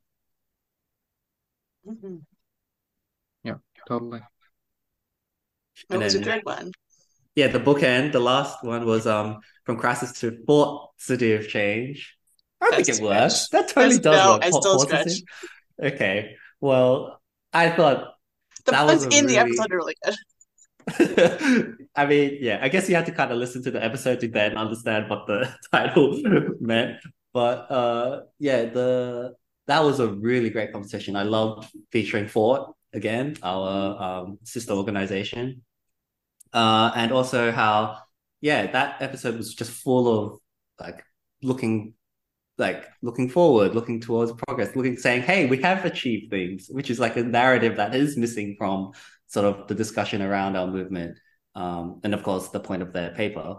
Mm-hmm.
Yeah, totally.
That was then, a good one.
Yeah, the bookend, the last one was um from crisis to fort city of change. I think it works. That totally does
no,
work.
I still stretch.
Okay. Well, I thought
the
that was a
in the episode are really good.
I mean, yeah, I guess you had to kind of listen to the episode to then understand what the title meant. But uh yeah, the that was a really great conversation. I loved featuring FORRT again, our um sister organization. Uh and also how yeah, that episode was just full of like looking like looking forward, looking towards progress, looking saying, hey, we have achieved things, which is like a narrative that is missing from sort of the discussion around our movement. Um, and of course the point of their paper.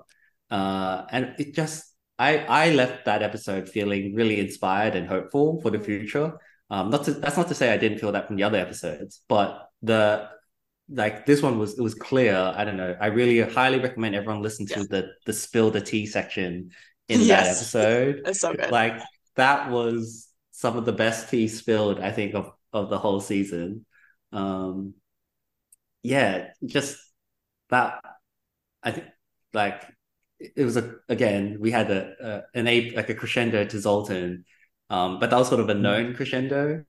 Uh, and it just I I left that episode feeling really inspired and hopeful for the future. Um, not to that's not to say I didn't feel that from the other episodes, but the like this one was it was clear. I don't know. I really highly recommend everyone listen to
Yeah.
the the spill the tea section in that episode.
It's so good.
Like that was some of the best tea spilled, I think, of of the whole season. Um, yeah, just that. I think like it was a again we had a, a an ape like a crescendo to Zoltan, um, but that was sort of a known crescendo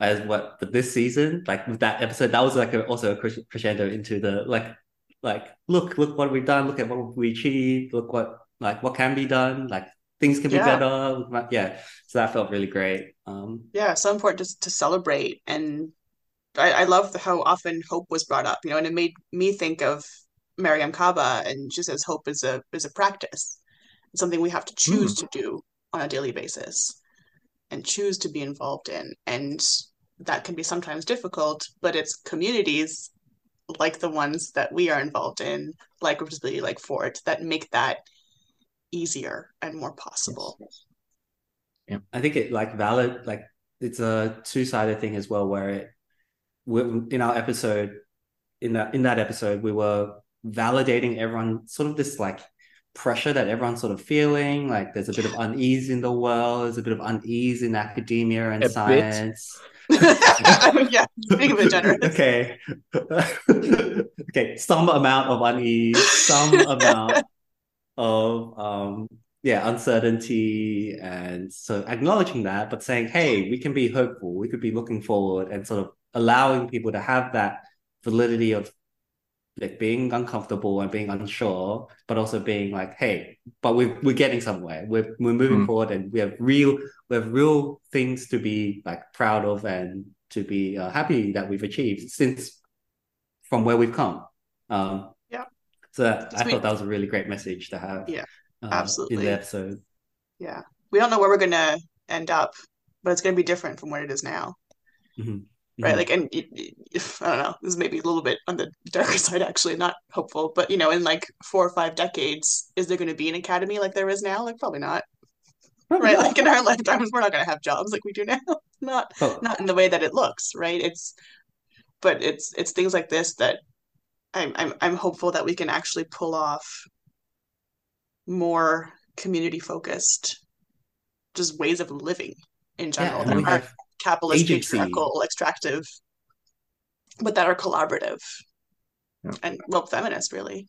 as what but this season. Like with that episode that was like a, also a crescendo into the like like look look what we've done. Look at what we achieved. Look what like what can be done. Like things can be
Yeah.
better. Yeah. So that felt really great. Um
Yeah, so important just to celebrate. And I, I love how often hope was brought up, you know, and it made me think of Mariame Kaba, and she says hope is a is a practice, it's something we have to choose hmm. to do on a daily basis and choose to be involved in. And that can be sometimes difficult, but it's communities like the ones that we are involved in, like ReproducibiliTea, like FORRT, that make that easier and more possible. Yeah.
I think it like valid like it's a two-sided thing as well where it in our episode in that in that episode we were validating everyone sort of this like pressure that everyone's sort of feeling like there's a bit of unease in the world there's a bit of unease in academia and
A
science.
Yeah, being a bit generous.
okay. Okay some amount of unease some amount of um yeah uncertainty and so acknowledging that but saying hey we can be hopeful we could be looking forward and sort of allowing people to have that validity of like being uncomfortable and being unsure but also being like hey but we're, we're getting somewhere we're, we're moving
Mm.
forward and we have real we have real things to be like proud of and to be uh, happy that we've achieved since from where we've come um
Yeah.
so that, i
Sweet.
thought that was a really great message to have
Yeah,
uh, in
absolutely.
the episode
Yeah. We don't know where we're gonna end up, but it's gonna be different from where it is now.
Mhm.
Right?
Mhm.
Like and if I don't know, this is maybe a little bit on the darker side actually, not hopeful, but you know, in like four or five decades, is there gonna be an academy like there is now? Like probably not. Right? Like in our lifetimes, we're not gonna have jobs like we do now. Not
Oh,
not in the way that it looks, right? It's but it's it's things like this that I'm I'm I'm hopeful that we can actually pull off more community focused just ways of living in general
yeah we
that
have
capitalist
agency.
patriarchal extractive but that are collaborative
Yeah.
and well feminist really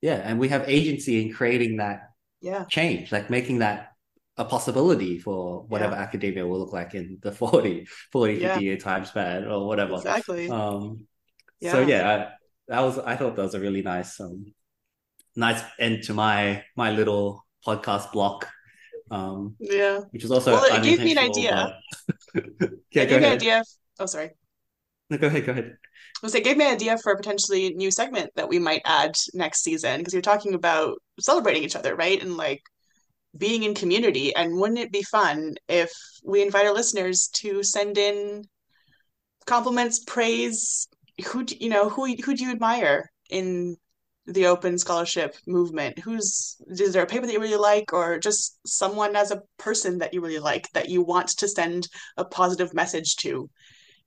yeah and we have agency in creating that
yeah
change, like making that a possibility for whatever academia will look like in the 40, 40, 50
Yeah.
year time span or whatever.
exactly
Um, so
Yeah.
yeah, I, that was I thought that was a really nice, um, nice end to my my little podcast block, um,
yeah
which is also
Well, it gave me an
idea. but- yeah,
it gave me an idea oh sorry
No, go ahead, go ahead.
was it gave me an idea for a potentially new segment that we might add next season because you're talking about celebrating each other, right? And like being in community. And wouldn't it be fun if we invite our listeners to send in compliments, praise? Who do, you know who who do you admire in the open scholarship movement? Who's is there a paper that you really like, or just someone as a person that you really like that you want to send a positive message to?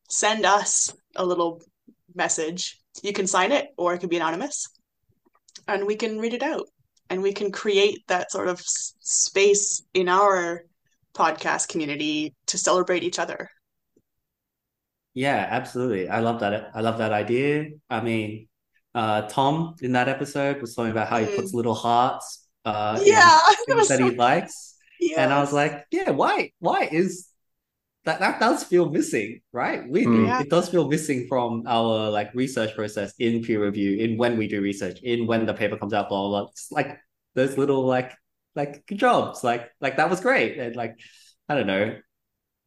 Send us a little message. You can sign it, or it could be anonymous, and we can read it out, and we can create that sort of s- space in our podcast community to celebrate each other.
Yeah, absolutely. I love that. I love that idea. I mean, uh, Tom in that episode was talking about how he puts little hearts uh,
Yeah, that
things that he likes. yes. and I was like, yeah, why? Why is that? That does feel missing, right? Weirdly, mm. it does feel missing from our like research process in peer review, in when we do research, in when the paper comes out, blah blah. blah. It's like those little like like good jobs, like like that was great, and like I don't know,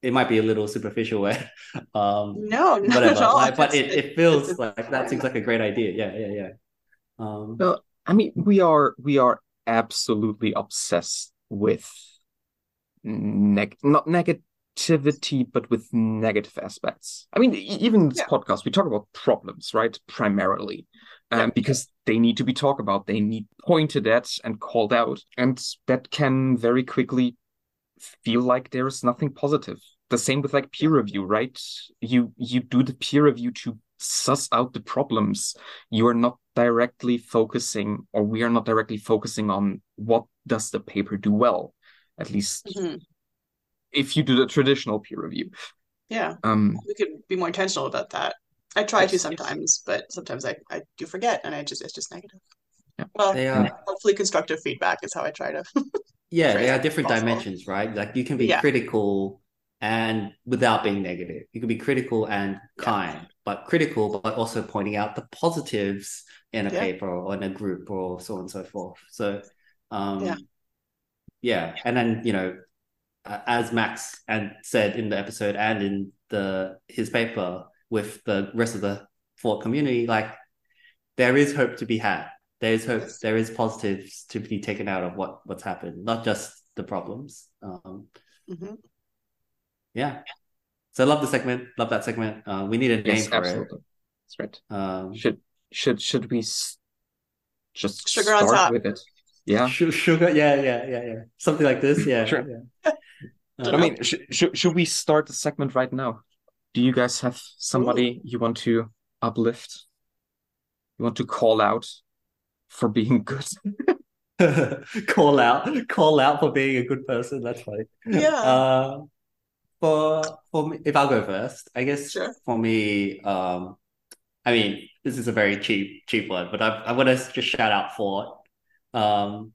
it might be a little superficial way. Um,
no,
no, whatever. Like, but it, it feels like that seems like a great idea. Yeah, yeah, yeah. Um,
no, I mean we are we are absolutely obsessed with neg not negativity, but with negative aspects. I mean, even this yeah. podcast, we talk about problems, right? Primarily. Um, yeah. because they need to be talked about, they need pointed at and called out, and that can very quickly feel like there is nothing positive. The same with like peer review, right? You you do the peer review to suss out the problems. You are not directly focusing, or we are not directly focusing on what does the paper do well. At least mm-hmm. if you do the traditional peer review.
Yeah. Um we could be more intentional about that. I try to sometimes, but sometimes I, I do forget and I just it's just negative. Yeah. Well, are... hopefully constructive feedback is how I try to
yeah, there are different possible. dimensions, right? Like you can be yeah. critical and without being negative. You can be critical and kind, yeah. but critical, but also pointing out the positives in a yeah. paper or in a group or so on and so forth. So, um, yeah. yeah, and then you know, as Max and said in the episode and in the his paper with the rest of the FORRT community, like there is hope to be had there is hope there is positives to be taken out of what what's happened not just the problems um mm-hmm. yeah. So i love the segment love that segment. Uh, we need a name yes, for absolutely. it
that's right. Um should should should we s- just sugar start on top. with it? Yeah.
Sugar yeah yeah yeah yeah. Something like this yeah
sure. yeah. Uh, i mean sh- sh- should we start the segment right now? Do you guys have somebody Ooh. you want to uplift? You want to call out for being good.
call out, call out for being a good person. That's funny.
Yeah.
Uh, for for me, if I'll go first, I guess sure. for me, um, I mean, this is a very cheap cheap one, but I I want to just shout out FORRT, um,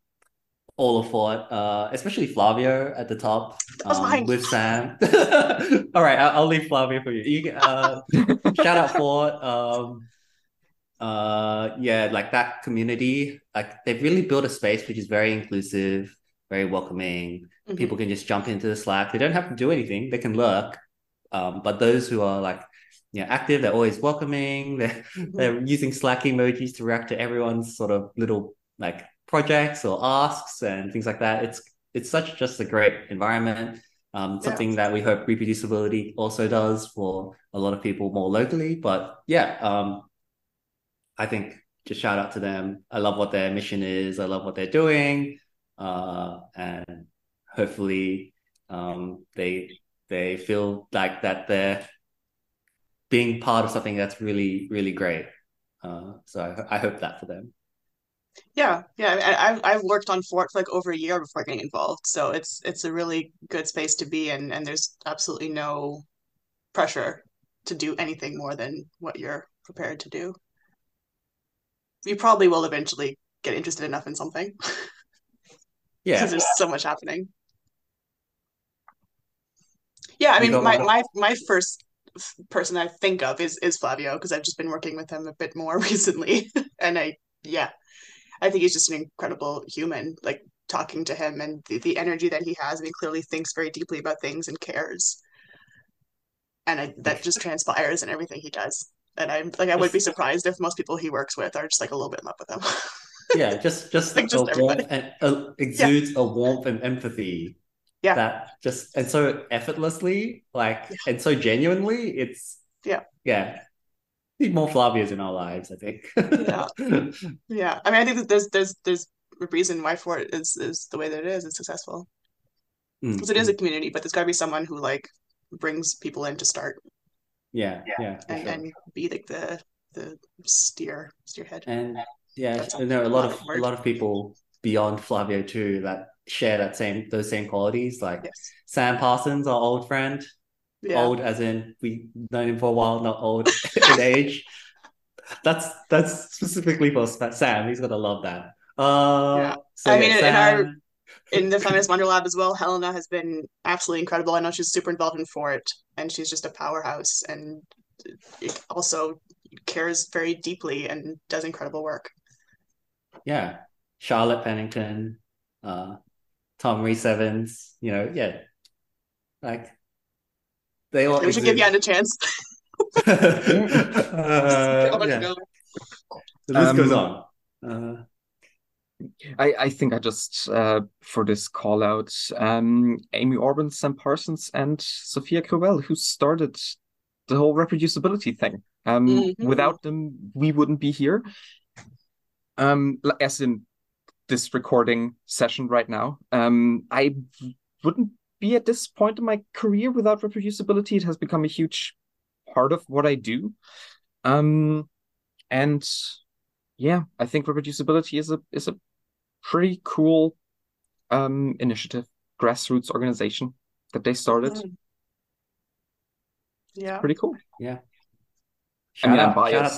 all of FORRT, uh, especially Flavio at the top um, with Sam. all right, I'll, I'll, leave Flavio for you. You uh, shout out FORRT. Um, uh yeah like that community like they've really built a space which is very inclusive very welcoming. Mm-hmm. people can just jump into the slack. They don't have to do anything. They can lurk. Um but those who are like you know active they're always welcoming. They're, mm-hmm. they're using slack emojis to react to everyone's sort of little like projects or asks and things like that. It's it's such just a great environment. Um, something yeah. that we hope ReproducibiliTea also does for a lot of people more locally. But yeah um, I think just shout out to them. I love what their mission is. I love what they're doing, uh, and hopefully, um, they they feel like that they're being part of something that's really really great. Uh, so I, I hope that for them.
Yeah, yeah. I, I've worked on FORRT for like over a year before getting involved, so it's it's a really good space to be in, and there's absolutely no pressure to do anything more than what you're prepared to do you probably will eventually get interested enough in something.
yeah.
Because there's so much happening. Yeah, I mean, my, my my first person I think of is is Flavio because I've just been working with him a bit more recently, and I yeah, I think he's just an incredible human. Like talking to him and the, the energy that he has, and he clearly thinks very deeply about things and cares, and I, that just transpires in everything he does and I'm like I would be surprised if most people he works with are just like a little bit in love with him.
yeah, just just like just a warmth and uh, exudes yeah. a warmth and empathy.
Yeah,
that just and so effortlessly, like yeah. and so genuinely, it's
yeah,
yeah. Need more Flavias in our lives, I think.
yeah, yeah. I mean, I think that there's there's there's a reason why FORRT is is the way that it is. It's successful because mm, it is a mm. community, but there's got to be someone who like brings people in to start
yeah, yeah,
and, sure. and be like the the steer steerhead.
And yeah, and there are a lot of a lot of people beyond Flavio too that share that same those same qualities. Like yes. Sam Parsons, our old friend, yeah. old as in we known him for a while, not old in age. That's that's specifically for Sam. He's gonna love that. Uh,
yeah, so I mean, Sam, in our in the Feminist Wonder Lab as well, Helena has been absolutely incredible. I know she's super involved in FORRT and she's just a powerhouse and also cares very deeply and does incredible work.
Yeah. Charlotte Pennington, uh, Tom Rhys Evans, you know, yeah. Like they all
we should give Jan a chance. uh,
yeah. The list um, goes on. Uh,
I, I think I just uh, for this call out um, Amy Orben, Sam Parsons, and Sophia Crüwell, who started the whole ReproducibiliTea thing. Um, mm-hmm. Without them, we wouldn't be here. Um, as in this recording session right now, um, I wouldn't be at this point in my career without ReproducibiliTea. It has become a huge part of what I do. Um, and yeah, I think ReproducibiliTea is a is a pretty cool um initiative, grassroots organization that they started. Mm.
Yeah,
it's pretty cool.
Yeah,
shout I mean, out, I'm biased,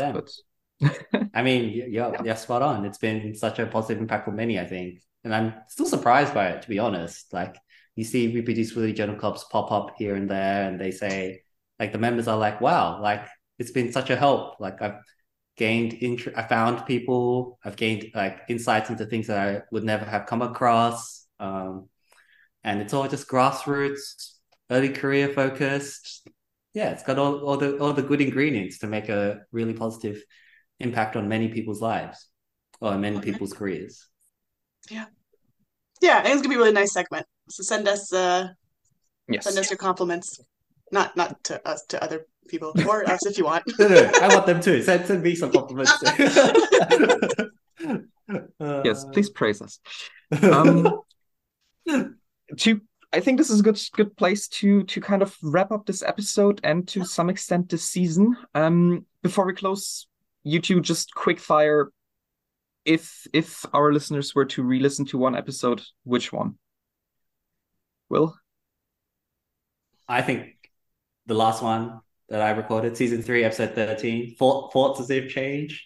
but
I mean, you're, yeah. you're spot on. It's been such a positive impact for many, I think, and I'm still surprised by it, to be honest. Like you see ReproducibiliTea journal clubs pop up here and there, and they say, like the members are like, "Wow, like it's been such a help. Like I've gained interest. I found people. I've gained like insights into things that I would never have come across. Um, and it's all just grassroots, early career focused. Yeah, it's got all, all the all the good ingredients to make a really positive impact on many people's lives or many okay. people's careers.
Yeah. Yeah, I think it's gonna be a really nice segment. So send us uh yes. send us your compliments. Not not to us to other people or us if you want.
no, no, I want them too. Send, send me some compliments.
uh, yes, please praise us. Um, to I think this is a good good place to to kind of wrap up this episode and to some extent this season. Um, before we close, you two just quick fire. If if our listeners were to re-listen to one episode, which one? Will?
I think the last one that I recorded, season three, episode 13, Thought, Thoughts as if change.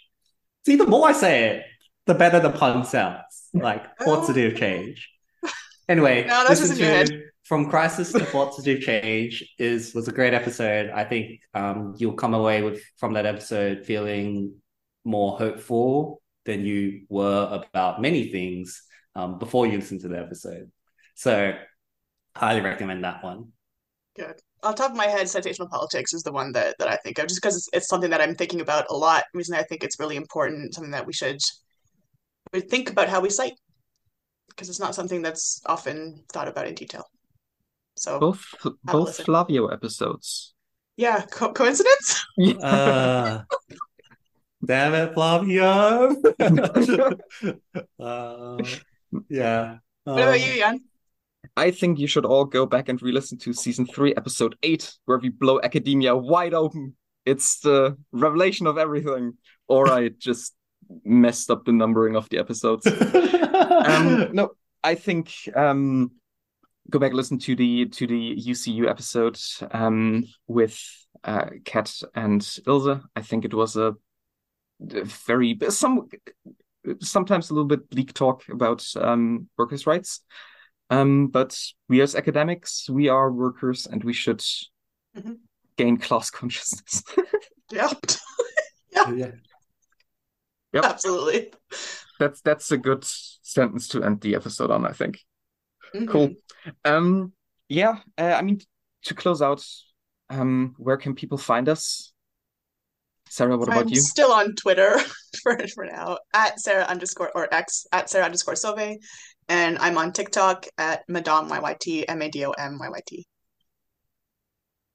See, the more I say it, the better the pun sounds. Like, thoughts as if change. Anyway,
no, that's just in your head.
From Crisis to Thoughts as if change is was a great episode. I think um, you'll come away with from that episode feeling more hopeful than you were about many things um, before you listen to the episode. So, highly recommend that one.
Good off top of my head, citational politics is the one that, that I think of, just because it's, it's, something that I'm thinking about a lot. Reason I think it's really important, something that we should we think about how we cite, because it's not something that's often thought about in detail. So
both both Flavio episodes.
Yeah, co- coincidence?
uh, damn it, Flavio. uh, yeah.
What about you, Jan?
I think you should all go back and re-listen to season three, episode eight, where we blow academia wide open. It's the revelation of everything. Or I just messed up the numbering of the episodes. um, no, I think um, go back listen to the to the UCU episode um, with uh, Kat and Ilse. I think it was a, a very some sometimes a little bit bleak talk about um, workers' rights. Um, but we as academics, we are workers and we should mm-hmm. gain class consciousness.
yep. yeah. yeah. Yep. Absolutely.
That's that's a good sentence to end the episode on, I think. Mm-hmm. Cool. Um yeah, uh, I mean to close out, um, where can people find us? Sarah, what about
I'm
you?
Still on Twitter for for now at Sarah underscore or X at Sarah underscore Sauvé. And I'm on TikTok at Madom YYT, M A D O M Y Y T.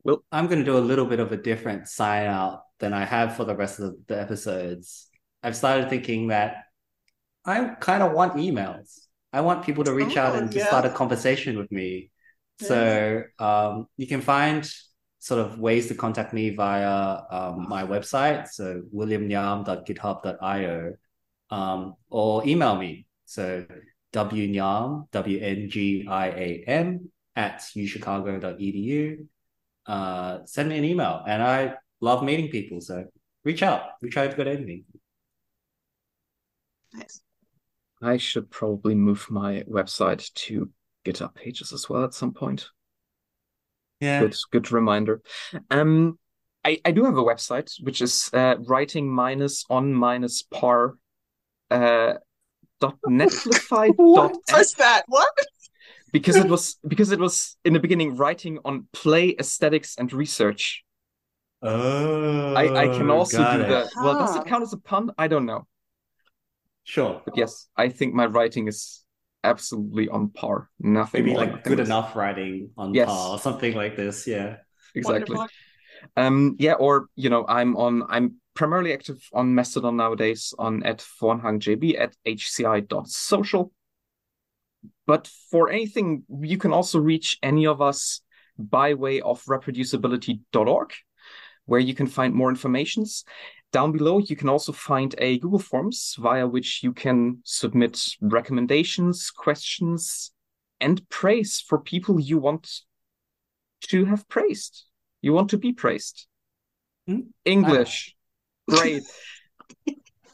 Well, I'm going to do a little bit of a different sign out than I have for the rest of the episodes. I've started thinking that I kind of want emails. I want people to reach oh, out and yeah. start a conversation with me. Yeah. So um, you can find sort of ways to contact me via um, my website, so williamngiam.github.io, um, or email me. So wngiam, W-N-G-I-A-M, at uchicago.edu. Uh, send me an email. And I love meeting people. So reach out. Reach out if you've got anything.
Nice.
I should probably move my website to GitHub pages as well at some point.
Yeah.
Good, good reminder. Um, I, I do have a website which is uh, writing minus on minus par uh, dot netlify
what was that? What?
Because it was because it was in the beginning writing on play aesthetics and research.
Oh,
I, I can also do
it.
that. Well, does it count as a pun? I don't know.
Sure.
But yes, I think my writing is absolutely on par. Nothing
Maybe
more,
like good
less.
enough writing on
Yes.
par or something like this. Yeah.
Exactly.
Wonderful.
Um, yeah, or you know, I'm on. I'm primarily active on Mastodon nowadays on at JB at hci.social. But for anything, you can also reach any of us by way of ReproducibiliTea.org, where you can find more informations. Down below, you can also find a Google Forms via which you can submit recommendations, questions, and praise for people you want to have praised. You want to be praised.
Hmm?
English. Great.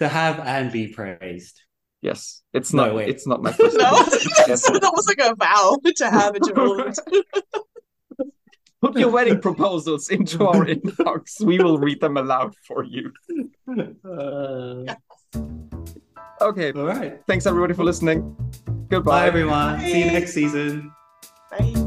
To have and be praised.
Yes. It's
No,
not
wait.
it's not my first
No,
language. Yes.
that was like a vow to have and to hold.
Put your wedding proposals into our inbox. We will read them aloud for you.
Uh,
Okay.
all right.
Thanks everybody for listening. Goodbye.
Bye, everyone. See you next season.
Bye.